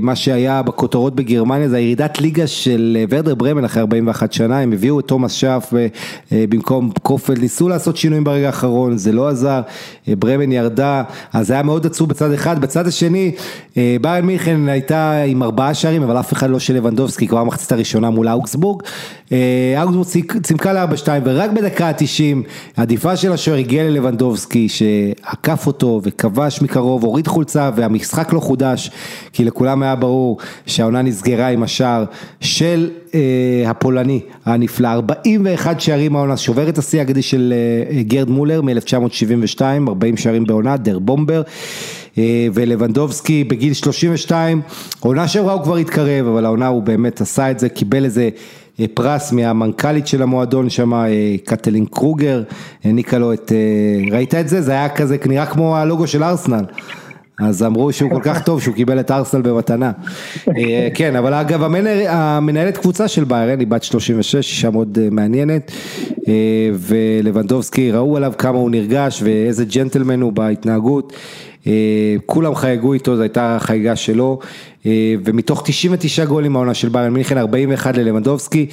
מה שהיה בכותרות בגרמניה זה הירידת ליגה של אה, ורדר ברמן אחרי 41 שנה, הם הביאו את תומאס שף אה, במקום קופל, ניסו לעשות שינויים ברגע האחרון, זה לא עזר, ברמן ירדה, אז היה מאוד עצוב בצד אחד, בצד השני, ביירן מיכן הייתה עם ארבעה שערים, אבל אף אחד לא של לבנדובסקי, כבר המחצית הראשונה מול אוגסבורג, אוגסבורג צימקה ל-4-2 ורק בדקה ה-90, העדיפה של השוער הגיעה ללבנדובסקי שעקף אותו וכבש מקרוב, הוריד חולצה והמשחק לא חודש. כי לכולם היה ברור שהעונה נסגרה עם השער של אה, הפולני הנפלא, 41 שערים העונה, שובר את השיא האגדי של אה, גרד מולר מ-1972, 40 שערים בעונה, דר בומבר. אה, ולבנדובסקי בגיל 32, עונה שעברה הוא כבר התקרב, אבל העונה הוא באמת עשה את זה, קיבל איזה אה, פרס מהמנכ"לית של המועדון שם, קטלין קרוגר, העניקה לו את, אה, ראית את זה? זה היה כזה, נראה כמו הלוגו של ארסנל. אז אמרו שהוא כל כך טוב שהוא קיבל את ארסנל במתנה. כן, אבל אגב המנהלת קבוצה של ביירן היא בת 36, אישה מאוד מעניינת, ולבנדובסקי ראו עליו כמה הוא נרגש ואיזה ג'נטלמן הוא בהתנהגות. כולם חייגו איתו, זו הייתה החייגה שלו, ומתוך 99 גולים העונה של ביירן מינכן, 41 ללבנדובסקי,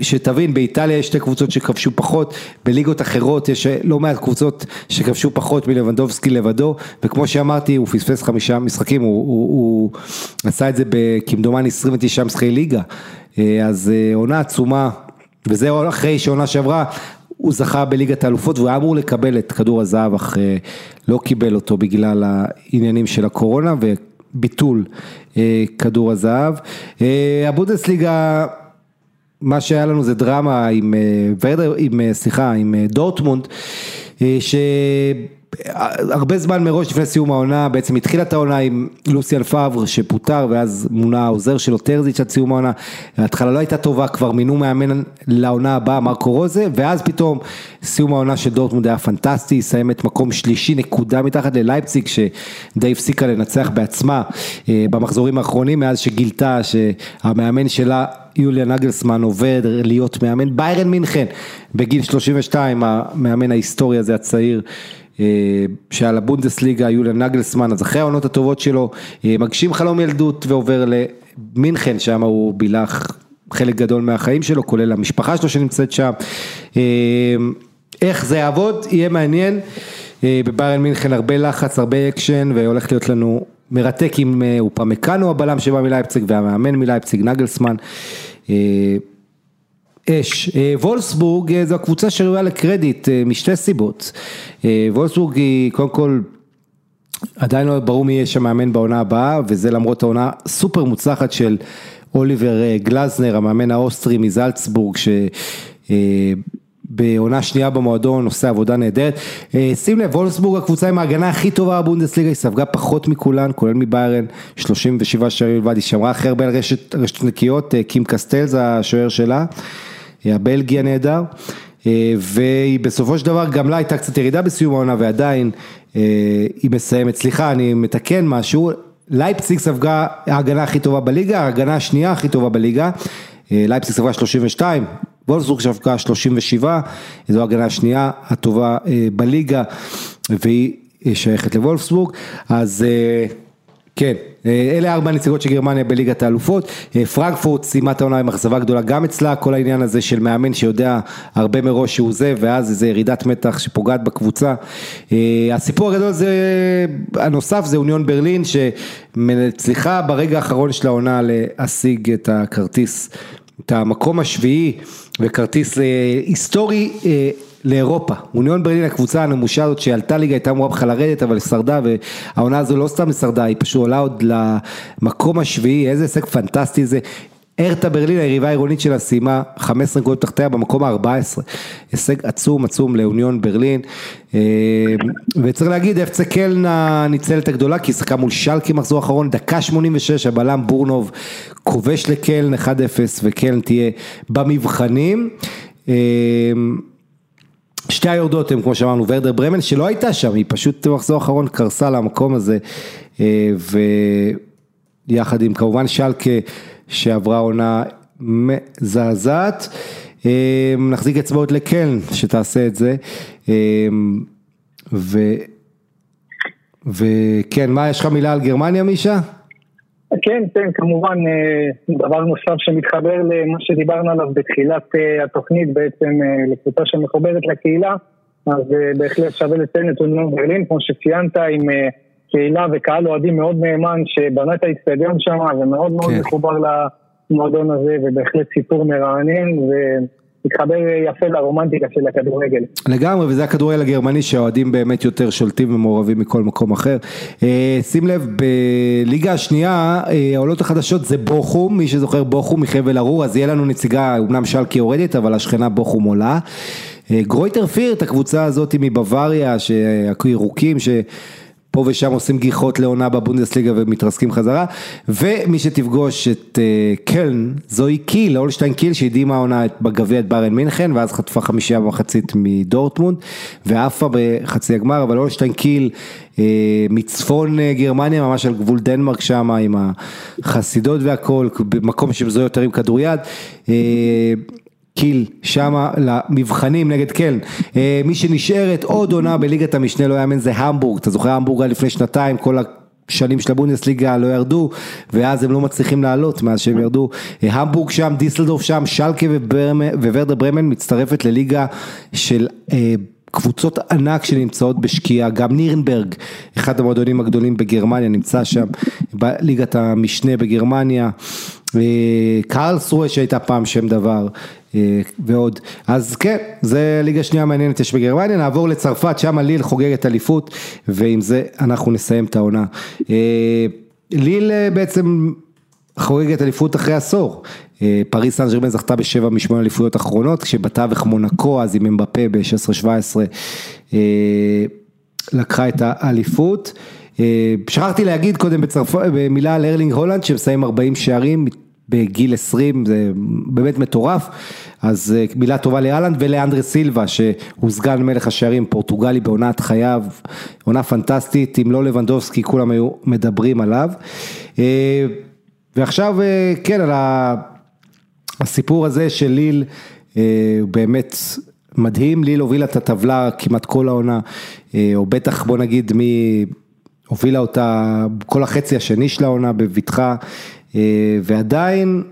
שתבין, באיטליה יש שתי קבוצות שכבשו פחות, בליגות אחרות יש לא מעט קבוצות שכבשו פחות מלבנדובסקי לבדו, וכמו שאמרתי, הוא פספס חמישה משחקים, הוא, הוא, הוא עשה את זה כמדומני 29 משחקי ליגה, אז עונה עצומה, וזה אחרי שעונה שעברה. הוא זכה בליגת האלופות והוא היה אמור לקבל את כדור הזהב אך לא קיבל אותו בגלל העניינים של הקורונה וביטול כדור הזהב. הבונדסליגה מה שהיה לנו זה דרמה עם ורדר, עם סליחה, עם דורטמונד, ש... הרבה זמן מראש לפני סיום העונה, בעצם התחילה את העונה עם לוסיאן פאבר שפוטר ואז מונה העוזר שלו טרזיץ' עד סיום העונה, ההתחלה לא הייתה טובה, כבר מינו מאמן לעונה הבאה מרקו רוזה, ואז פתאום סיום העונה של דורטמונד היה פנטסטי, סיימה מקום שלישי נקודה מתחת ללייפציג שדי הפסיקה לנצח בעצמה אה, במחזורים האחרונים מאז שגילתה שהמאמן שלה יוליה נגלסמן עובד להיות מאמן ביירן מינכן בגיל 32, המאמן ההיסטורי הזה הצעיר. אה, שעל הבונדסליגה יוליה נגלסמן, אז אחרי העונות הטובות שלו, אה, מגשים חלום ילדות ועובר למינכן, שם הוא בילח חלק גדול מהחיים שלו, כולל המשפחה שלו שנמצאת שם. אה, איך זה יעבוד, יהיה מעניין. בביירן מינכן הרבה לחץ, הרבה אקשן, והולך להיות לנו מרתק עם אופמקאנו הבלם שבא מלייפציג והמאמן מלייפציג נגלסמן. אש. אה, וולסבורג אה, זו הקבוצה שראויה לקרדיט אה, משתי סיבות. וולסבורג היא קודם כל עדיין לא ברור מי יהיה שם מאמן בעונה הבאה וזה למרות העונה סופר מוצלחת של אוליבר גלזנר המאמן האוסטרי מזלצבורג שבעונה שנייה במועדון עושה עבודה נהדרת. שים לב וולסבורג הקבוצה עם ההגנה הכי טובה בבונדסליגה היא ספגה פחות מכולן כולל מביירן 37 שערים בלבד היא שמרה הכי הרבה על רשת, רשת נקיות קים קסטל זה השוער שלה. הבלגי הנהדר, אה, והיא בסופו של דבר גם לה הייתה קצת ירידה בסיום העונה ועדיין אה, היא מסיימת, סליחה אני מתקן משהו, לייפציג ספגה ההגנה הכי טובה בליגה, ההגנה השנייה הכי טובה בליגה, אה, לייפציג ספגה 32, וולסבורג ספגה 37, זו ההגנה השנייה הטובה בליגה והיא שייכת לוולפסבורג, אז כן, אה, אלה ארבע נציגות של גרמניה בליגת האלופות, אה, פרנקפורט סיימה את העונה עם אכזבה גדולה גם אצלה, כל העניין הזה של מאמן שיודע הרבה מראש שהוא זה, ואז איזה ירידת מתח שפוגעת בקבוצה. אה, הסיפור הגדול זה, הנוסף זה אוניון ברלין, שמצליחה ברגע האחרון של העונה להשיג את הכרטיס, את המקום השביעי, וכרטיס היסטורי. לאירופה, אוניון ברלין הקבוצה הנמושה הזאת שעלתה ליגה הייתה אמורה בכלל לרדת אבל שרדה והעונה הזו לא סתם שרדה היא פשוט עולה עוד למקום השביעי. איזה הישג פנטסטי זה. ארתה ברלין היריבה העירונית שלה סיימה 15 נקודות תחתיה במקום ה-14, הישג עצום עצום לאוניון ברלין. אה, וצריך להגיד אפצה קלנה ניצלת הגדולה כי היא שיחקה מול שלקי מחזור אחרון דקה 86 הבלם בורנוב כובש לקלן 1-0 וקלן תהיה במבחנים. אה, שתי היורדות הם כמו שאמרנו ורדר ברמן שלא הייתה שם, היא פשוט במחזור האחרון קרסה למקום הזה אה, ויחד עם כמובן שלקה שעברה עונה מזעזעת, אה, נחזיק אצבעות לקלן שתעשה את זה אה, ו... וכן, מה יש לך מילה על גרמניה מישה?
כן, כן, כמובן אה, דבר נוסף שמתחבר למה שדיברנו עליו בתחילת אה, התוכנית בעצם אה, לקבוצה שמחוברת לקהילה אז בהחלט שווה לציין את אוניון ברלין כמו שציינת עם קהילה וקהל אוהדים מאוד נאמן שבנה את האיצטדיון שם ומאוד מאוד כן. מחובר למועדון הזה ובהחלט סיפור מרענן ו... מתחבר יפה לרומנטיקה של הכדורגל.
לגמרי, וזה הכדורגל הגרמני שהאוהדים באמת יותר שולטים ומעורבים מכל מקום אחר. אה, שים לב, בליגה השנייה, אה, העולות החדשות זה בוכום, מי שזוכר בוכום מחבל ארור, אז יהיה לנו נציגה, אמנם שלקי יורדת, אבל השכנה בוכום עולה. אה, גרויטר פירט, הקבוצה הזאת מבוואריה, הירוקים, ש... פה ושם עושים גיחות לעונה בבונדסליגה ומתרסקים חזרה, ומי שתפגוש את אה, קלן זוהי קיל, אולשטיין קיל שהדהימה העונה בגביע את בארן מינכן, ואז חטפה חמישייה במחצית מדורטמונד, ועפה בחצי הגמר, אבל אולשטיין קיל אה, מצפון אה, גרמניה, ממש על גבול דנמרק שם, עם החסידות והכל, במקום שמזוהה יותר עם כדוריד. קיל שמה למבחנים נגד קלן. אה, מי שנשארת עוד עונה בליגת המשנה לא יאמן זה המבורג, אתה זוכר המבורג היה לפני שנתיים, כל השנים של הבונדסליגה לא ירדו, ואז הם לא מצליחים לעלות מאז שהם ירדו. אה, המבורג שם, דיסלדורף שם, שלקה וורדר ברמן מצטרפת לליגה של... אה, קבוצות ענק שנמצאות בשקיעה, גם נירנברג, אחד המועדונים הגדולים בגרמניה, נמצא שם בליגת המשנה בגרמניה, קרלסרואה שהייתה פעם שם דבר, ועוד. אז כן, זה ליגה שנייה מעניינת יש בגרמניה, נעבור לצרפת, שם ליל חוגגת אליפות, ועם זה אנחנו נסיים את העונה. ליל בעצם חוגגת אליפות אחרי עשור. פריס סן ג'רמן זכתה בשבע משמונה אליפויות אחרונות, כשבתווך מונקו, אז עם אמבפה ב-16-17 לקחה את האליפות. שכחתי להגיד קודם בצרפת, במילה על ארלינג הולנד שמסיים 40 שערים בגיל 20, זה באמת מטורף, אז מילה טובה לאלנד ולאנדרה סילבה שהוא סגן מלך השערים פורטוגלי בעונת חייו, עונה פנטסטית, אם לא לבנדובסקי כולם היו מדברים עליו. ועכשיו כן על הסיפור הזה של ליל באמת מדהים, ליל הובילה את הטבלה כמעט כל העונה, או בטח בוא נגיד מי הובילה אותה כל החצי השני של העונה בבטחה, ועדיין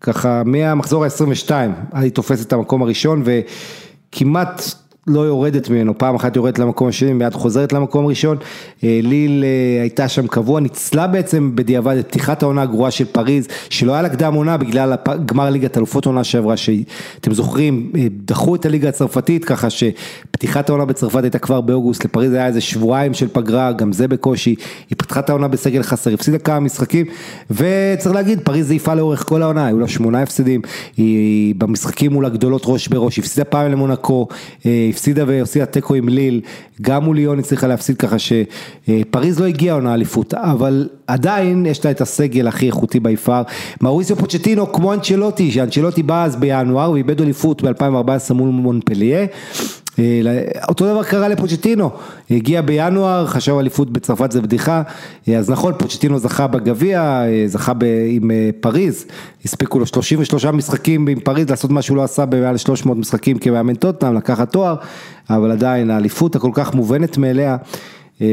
ככה מהמחזור ה-22, היא תופסת את המקום הראשון וכמעט לא יורדת ממנו, פעם אחת יורדת למקום השני, מיד חוזרת למקום הראשון, ליל הייתה שם קבוע, ניצלה בעצם בדיעבד את פתיחת העונה הגרועה של פריז, שלא היה לה קדם עונה בגלל גמר ליגת אלופות עונה שעברה, שאתם זוכרים, דחו את הליגה הצרפתית, ככה שפתיחת העונה בצרפת הייתה כבר באוגוסט, לפריז היה איזה שבועיים של פגרה, גם זה בקושי, היא פתחה את העונה בסגל חסר, הפסידה כמה משחקים, וצריך להגיד, פריז זייפה לאורך כל העונה, היו לה שמונה הפסדים, היא במשחקים מול הגדולות ראש בראש, הפסידה פעם למונקו, הפסידה ועושה תיקו עם ליל, גם מול ליון הצליחה להפסיד ככה שפריז לא הגיעה עונה אליפות, אבל עדיין יש לה את הסגל הכי איכותי ביפר, מאוריסיו פוצ'טינו כמו אנצ'לוטי, שאנצ'לוטי בא אז בינואר ואיבד אליפות ב-2014 מול מונפליה. אותו דבר קרה לפוצ'טינו, הגיע בינואר, חשב אליפות בצרפת זה בדיחה, אז נכון פוצ'טינו זכה בגביע, זכה עם פריז, הספיקו לו 33 משחקים עם פריז לעשות מה שהוא לא עשה במעל 300 משחקים כמאמן טוטנאם, לקחת תואר, אבל עדיין האליפות הכל כך מובנת מאליה.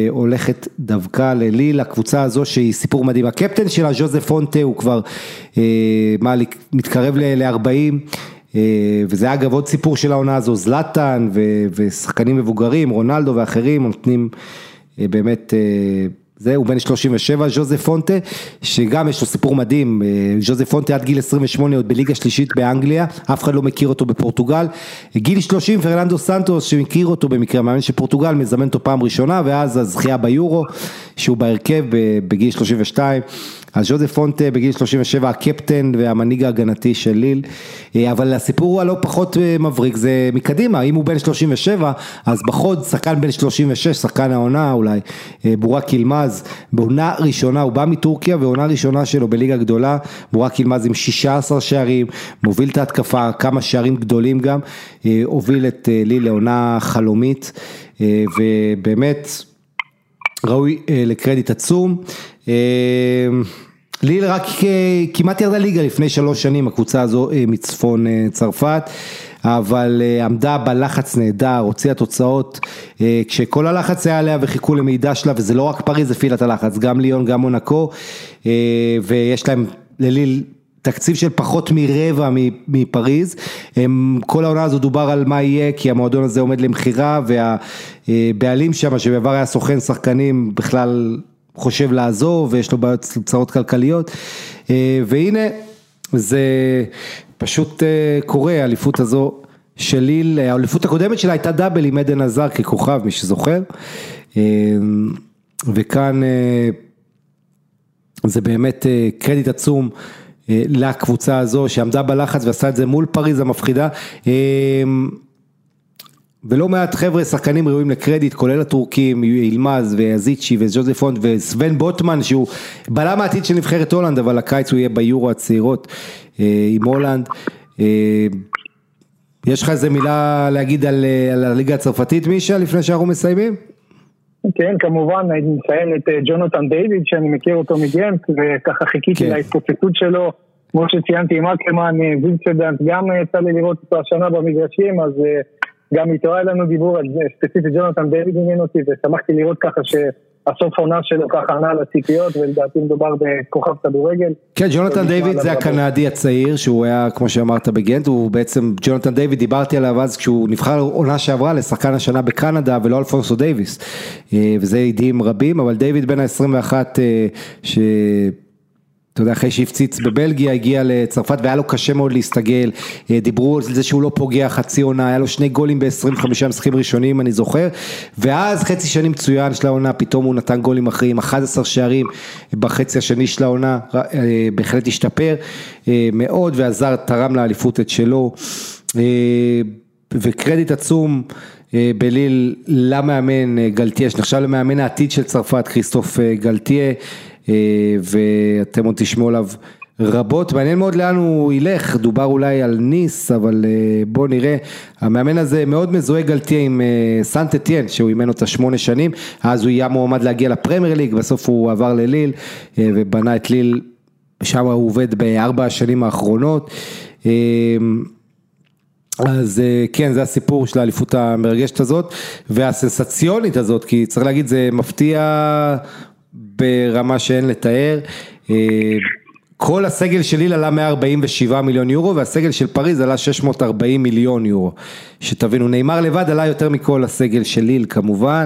הולכת דווקא לליל, הקבוצה הזו שהיא סיפור מדהים, הקפטן שלה ז'וזף פונטה הוא כבר מה, מתקרב ל-40 וזה אגב עוד סיפור של העונה הזו, זלאטן ושחקנים מבוגרים, רונלדו ואחרים נותנים באמת, זה, הוא בן 37, ז'וזף פונטה, שגם יש לו סיפור מדהים, ז'וזף פונטה עד גיל 28 עוד בליגה שלישית באנגליה, אף אחד לא מכיר אותו בפורטוגל, גיל 30 פרננדו סנטוס שמכיר אותו במקרה, מאמן שפורטוגל מזמן אותו פעם ראשונה, ואז הזכייה ביורו, שהוא בהרכב בגיל 32. אז ז'וזף פונטה בגיל 37 הקפטן והמנהיג ההגנתי של ליל, אבל הסיפור הלא פחות מבריק, זה מקדימה, אם הוא בן 37 אז בחוד שחקן בן 36, שחקן העונה אולי, בורק ילמז, בעונה ראשונה, הוא בא מטורקיה ועונה ראשונה שלו בליגה גדולה, בורק ילמז עם 16 שערים, מוביל את ההתקפה, כמה שערים גדולים גם, הוביל את ליל לעונה חלומית, ובאמת ראוי לקרדיט עצום. ליל רק כמעט ירדה ליגה לפני שלוש שנים, הקבוצה הזו מצפון צרפת, אבל עמדה בלחץ נהדר, הוציאה תוצאות, כשכל הלחץ היה עליה וחיכו למידע שלה, וזה לא רק פריז הפעילה את הלחץ, גם ליון, גם מונקו, ויש להם לליל תקציב של פחות מרבע מפריז, כל העונה הזו דובר על מה יהיה, כי המועדון הזה עומד למכירה, והבעלים שם, שבעבר היה סוכן שחקנים, בכלל חושב לעזור ויש לו בעיות צרות כלכליות. והנה זה פשוט קורה, האליפות הזו של ליל, האליפות הקודמת שלה הייתה דאבל עם עדן עזר ככוכב מי שזוכר. וכאן זה באמת קרדיט עצום לקבוצה הזו שעמדה בלחץ ועשה את זה מול פריז המפחידה ולא מעט חבר'ה שחקנים ראויים לקרדיט כולל הטורקים, ילמז ויזיצ'י וז'וזפון וסוון בוטמן שהוא בלם העתיד של נבחרת הולנד אבל הקיץ הוא יהיה ביורו הצעירות עם הולנד. יש לך איזה מילה להגיד על, על הליגה הצרפתית מישה לפני שאנחנו מסיימים?
כן כמובן אני מציין את ג'ונתן דיוויד שאני מכיר אותו מגנט וככה חיכיתי כן. להתפוצצות שלו כמו שציינתי עם אקרמן וילצדנט גם יצא לי לראות אותו השנה במגרשים אז גם איתו היה לנו דיבור על זה, ספציפית ג'ונתן דיוויד עניין אותי, ושמחתי לראות ככה שהסוף העונה שלו ככה ענה על הציפיות, ולדעתי מדובר בכוכב כדורגל.
כן, ג'ונתן דיוויד זה הקנדי הצעיר, שהוא היה, כמו שאמרת, בגנט, הוא בעצם, ג'ונתן דיוויד, דיברתי עליו אז כשהוא נבחר עונה שעברה לשחקן השנה בקנדה, ולא אלפונסו דייוויס, וזה ידיעים רבים, אבל דיוויד בן ה-21, ש... אתה יודע, אחרי שהפציץ בבלגיה, הגיע לצרפת והיה לו קשה מאוד להסתגל, אה, דיברו על זה שהוא לא פוגע חצי עונה, היה לו שני גולים ב-25 משחקים ראשונים, אני זוכר, ואז חצי שני מצוין של העונה, פתאום הוא נתן גולים אחרים, 11 שערים בחצי השני של העונה, אה, בהחלט השתפר אה, מאוד ועזר, תרם לאליפות את שלו, וקרדיט עצום. בליל למאמן גלטיה, שנחשב למאמן העתיד של צרפת, כריסטוף גלטיה, ואתם עוד תשמעו עליו רבות, מעניין מאוד לאן הוא ילך, דובר אולי על ניס, אבל אה, בואו נראה, המאמן הזה מאוד מזוהה גלטיה עם אה, סנט אתיין, שהוא אימן אותה שמונה שנים, אז הוא היה מועמד להגיע לפרמייר ליג, בסוף הוא עבר לליל ובנה את ליל, שם הוא עובד בארבע השנים האחרונות. אז כן, זה הסיפור של האליפות המרגשת הזאת והסנסציונית הזאת, כי צריך להגיד, זה מפתיע ברמה שאין לתאר. אה, כל הסגל של ליל עלה 147 מיליון יורו והסגל של פריז עלה 640 מיליון יורו. שתבינו, נאמר לבד עלה יותר מכל הסגל של ליל כמובן.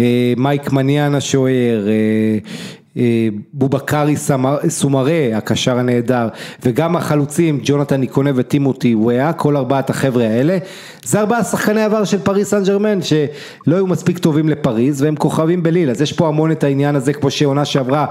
אה, מייק מניאן השוער, אה, בובקרי סומרה, הקשר הנהדר, וגם החלוצים, ג'ונתן איקונה וטימותי וואה, כל ארבעת החבר'ה האלה, זה ארבעה שחקני עבר של פריס סן ג'רמן, שלא היו מספיק טובים לפריז, והם כוכבים בליל, אז יש פה המון את העניין הזה, כמו שעונה שעברה,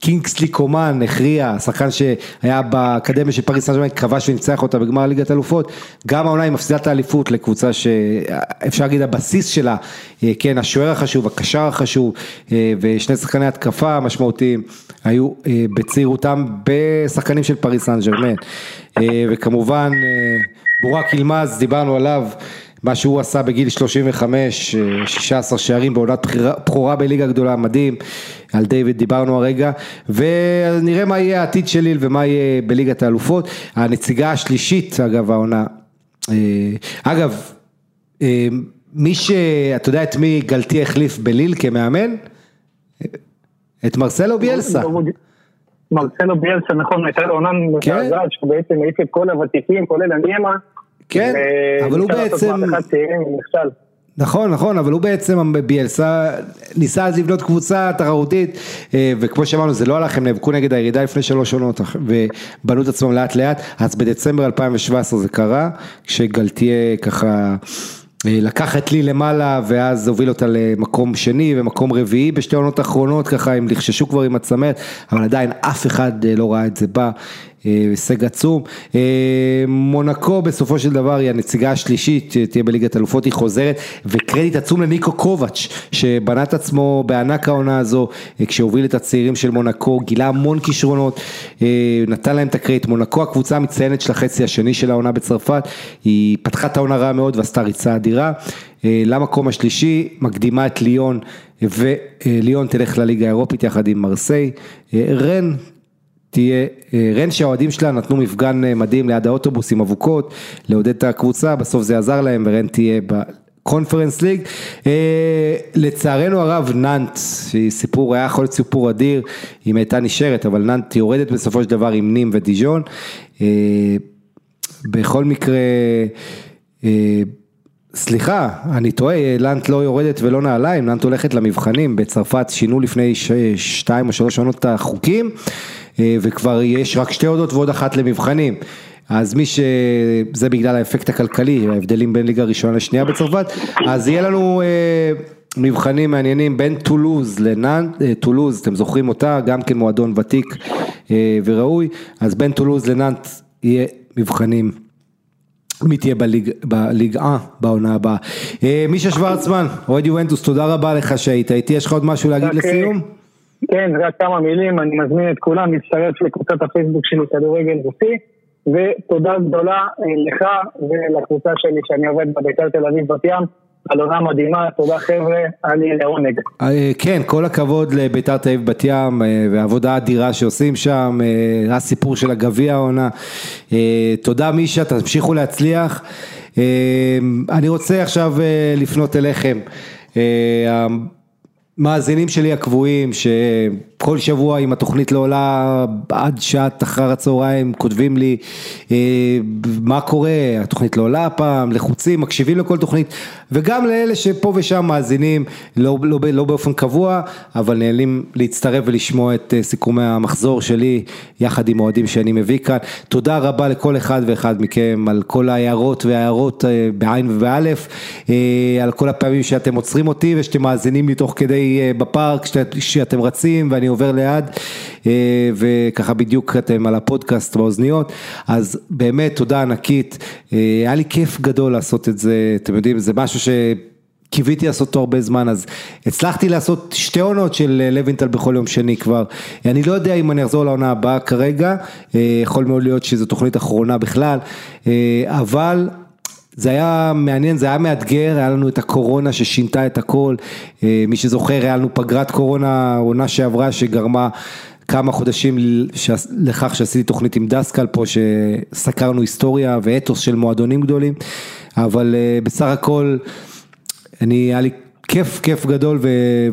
קינגסלי קומן הכריע, שחקן שהיה באקדמיה של פריס סן ג'רמן, כבש וניצח אותה בגמר ליגת אלופות, גם העונה היא מפסידה את האליפות לקבוצה שאפשר להגיד הבסיס שלה, אה, כן, השוער החשוב, הקשר החשוב, אה, ושני שחקני התקפה משמעותיים, היו אה, בצעירותם בשחקנים של פריס סן ג'רמן, וכמובן בורק ילמז, דיברנו עליו. מה שהוא עשה בגיל 35, 16 שערים בעונת בכורה בליגה גדולה, מדהים, על דיוויד דיברנו הרגע, ונראה מה יהיה העתיד של ליל ומה יהיה בליגת האלופות. הנציגה השלישית, אגב, העונה, אה, אגב, אה, מי ש... אתה יודע את מי גלתי החליף בליל כמאמן? את מרסלו ביאלסה.
מרסלו ביאלסה, נכון, הייתה לו עונה כן. מזעזעת, שבעצם העיף את כל הוותיקים, כולל הניאמה.
כן, אבל הוא בעצם... נכון, נכון, אבל הוא בעצם ביאלסה ניסה אז לבנות קבוצה תחרותית אה, וכמו שאמרנו זה לא הלך, הם נאבקו נגד הירידה לפני שלוש עונות ובנו את עצמם לאט לאט, אז בדצמבר 2017 זה קרה, כשגלתיה ככה לקח את לי למעלה ואז הוביל אותה למקום שני ומקום רביעי בשתי עונות האחרונות ככה הם לחששו כבר עם הצמרת אבל עדיין אף אחד אה, לא ראה את זה בא. אה, הישג עצום. אה, מונקו בסופו של דבר היא הנציגה השלישית, תהיה בליגת אלופות, היא חוזרת, וקרדיט עצום לניקו קובץ', שבנה את עצמו בענק העונה הזו, אה, כשהוביל את הצעירים של מונקו, גילה המון כישרונות, נתן להם את הקרדיט. מונקו הקבוצה המצטיינת של החצי השני של העונה בצרפת, היא פתחה את העונה רע מאוד ועשתה ריצה אדירה. למקום השלישי, מקדימה את ליון, וליון תלך לליגה האירופית יחד עם מרסיי. רן תהיה, אה, רן שהאוהדים שלה נתנו מפגן אה, מדהים ליד האוטובוס עם אבוקות, לעודד את הקבוצה, בסוף זה עזר להם ורן תהיה בקונפרנס ליג. אה, לצערנו הרב נאנט, שהיא סיפור, היה יכול להיות סיפור אדיר אם הייתה נשארת, אבל נאנט יורדת בסופו של דבר עם נים ודיז'ון. בכל מקרה, סליחה, אני טועה, נאנט לא יורדת ולא נעליים, נאנט הולכת למבחנים, בצרפת שינו לפני שתיים או שלוש שנים את החוקים. אה, וכבר יש רק שתי יורדות ועוד אחת למבחנים. אז מי ש... זה בגלל האפקט הכלכלי, ההבדלים בין ליגה ראשונה לשנייה בצרפת, אז יהיה לנו אה, מבחנים מעניינים בין טולוז לנאנט, אה, טולוז, אתם זוכרים אותה, גם כן מועדון ותיק אה, וראוי, אז בין טולוז לנאנט יהיה מבחנים. מי תהיה בליג, בליגה בעונה הבאה. אה, מישה שוורצמן, אוהד יובנטוס, תודה רבה לך שהיית איתי, יש לך עוד משהו להגיד okay. לסיום?
כן, רק כמה מילים, אני מזמין את כולם להצטרף לקבוצת הפייסבוק שלי כדורגל רוסי, ותודה גדולה אה, לך ולקבוצה שלי שאני עובד בביתר תל אביב בת ים. על עונה מדהימה, תודה חבר'ה, לי לעונג.
אה, כן, כל הכבוד לביתר תל אביב בת ים אה, והעבודה האדירה שעושים שם, הסיפור של הגביע העונה. תודה מישה, תמשיכו להצליח. אני רוצה עכשיו לפנות אליכם. המאזינים שלי הקבועים, כל שבוע אם התוכנית לא עולה עד שעת אחר הצהריים, כותבים לי אה, מה קורה, התוכנית לא עולה הפעם, לחוצים, מקשיבים לכל תוכנית, וגם לאלה שפה ושם מאזינים, לא, לא, לא באופן קבוע, אבל נהנים להצטרף ולשמוע את אה, סיכומי המחזור שלי, יחד עם אוהדים שאני מביא כאן. תודה רבה לכל אחד ואחד מכם על כל ההערות וההערות אה, בעין ובאלף, אה, על כל הפעמים שאתם עוצרים אותי ושאתם מאזינים לי תוך כדי אה, בפארק, שאתם רצים ואני עובר ליד, אה, וככה בדיוק אתם על הפודקאסט באוזניות, אז באמת תודה ענקית, אה, היה לי כיף גדול לעשות את זה, אתם יודעים, זה משהו ש... קיוויתי לעשות אותו הרבה זמן, אז הצלחתי לעשות שתי עונות של לוינטל בכל יום שני כבר. אני לא יודע אם אני אחזור לעונה הבאה כרגע, יכול מאוד להיות שזו תוכנית אחרונה בכלל, אבל זה היה מעניין, זה היה מאתגר, היה לנו את הקורונה ששינתה את הכל, אה, מי שזוכר, היה לנו פגרת קורונה, עונה שעברה שגרמה כמה חודשים לכך שעשיתי תוכנית עם דסקל פה, שסקרנו היסטוריה ואתוס של מועדונים גדולים, אבל אה, בסך הכל, אני, היה לי כיף, כיף גדול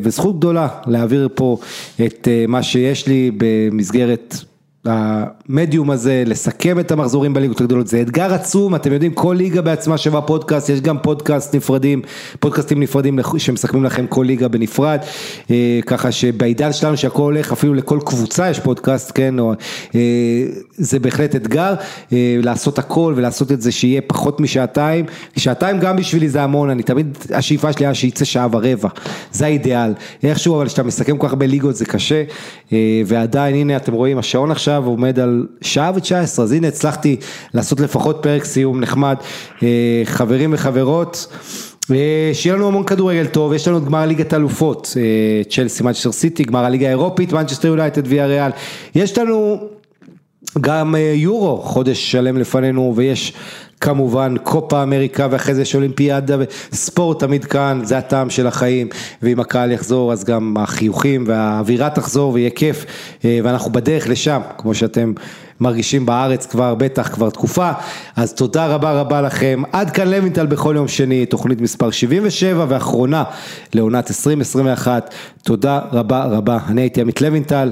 וזכות גדולה להעביר פה את אה, מה שיש לי במסגרת המדיום הזה, לסכם את המחזורים בליגות הגדולות, זה אתגר עצום, אתם יודעים, כל ליגה בעצמה שווה פודקאסט, יש גם פודקאסט נפרדים, פודקאסטים נפרדים שמסכמים לכם כל ליגה בנפרד, אה, ככה שבעידן שלנו שהכל הולך, אפילו לכל קבוצה יש פודקאסט, כן, או, אה, זה בהחלט אתגר, אה, לעשות הכל ולעשות את זה שיהיה פחות משעתיים, שעתיים גם בשבילי זה המון, אני תמיד, השאיפה שלי היה שייצא שעה ורבע, זה האידיאל, איכשהו אבל כשאתה מסכם כל כך הרבה ליגות זה קשה, ועדיין, הנה אתם רואים, השעון עכשיו עכשיו עומד על שעה ותשע עשרה, אז הנה הצלחתי לעשות לפחות פרק סיום נחמד. אה, חברים וחברות, אה, שיהיה לנו המון כדורגל טוב, יש לנו את גמר ליגת אלופות, אה, צ'לסי, מנצ'סטר סיטי, גמר הליגה האירופית, מנצ'סטר יונייטד ויאריאל, יש לנו גם יורו, חודש שלם לפנינו, ויש כמובן קופה אמריקה ואחרי זה יש אולימפיאדה וספורט תמיד כאן, זה הטעם של החיים. ואם הקהל יחזור אז גם החיוכים והאווירה תחזור ויהיה כיף. אה, ואנחנו בדרך לשם כמו שאתם מרגישים בארץ כבר בטח כבר תקופה. אז תודה רבה רבה לכם. עד כאן לוינטל בכל יום שני תוכנית מספר 77 ואחרונה לעונת 2021 תודה רבה רבה. אני הייתי עמית לוינטל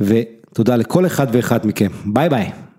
ותודה לכל אחד ואחד מכם. ביי ביי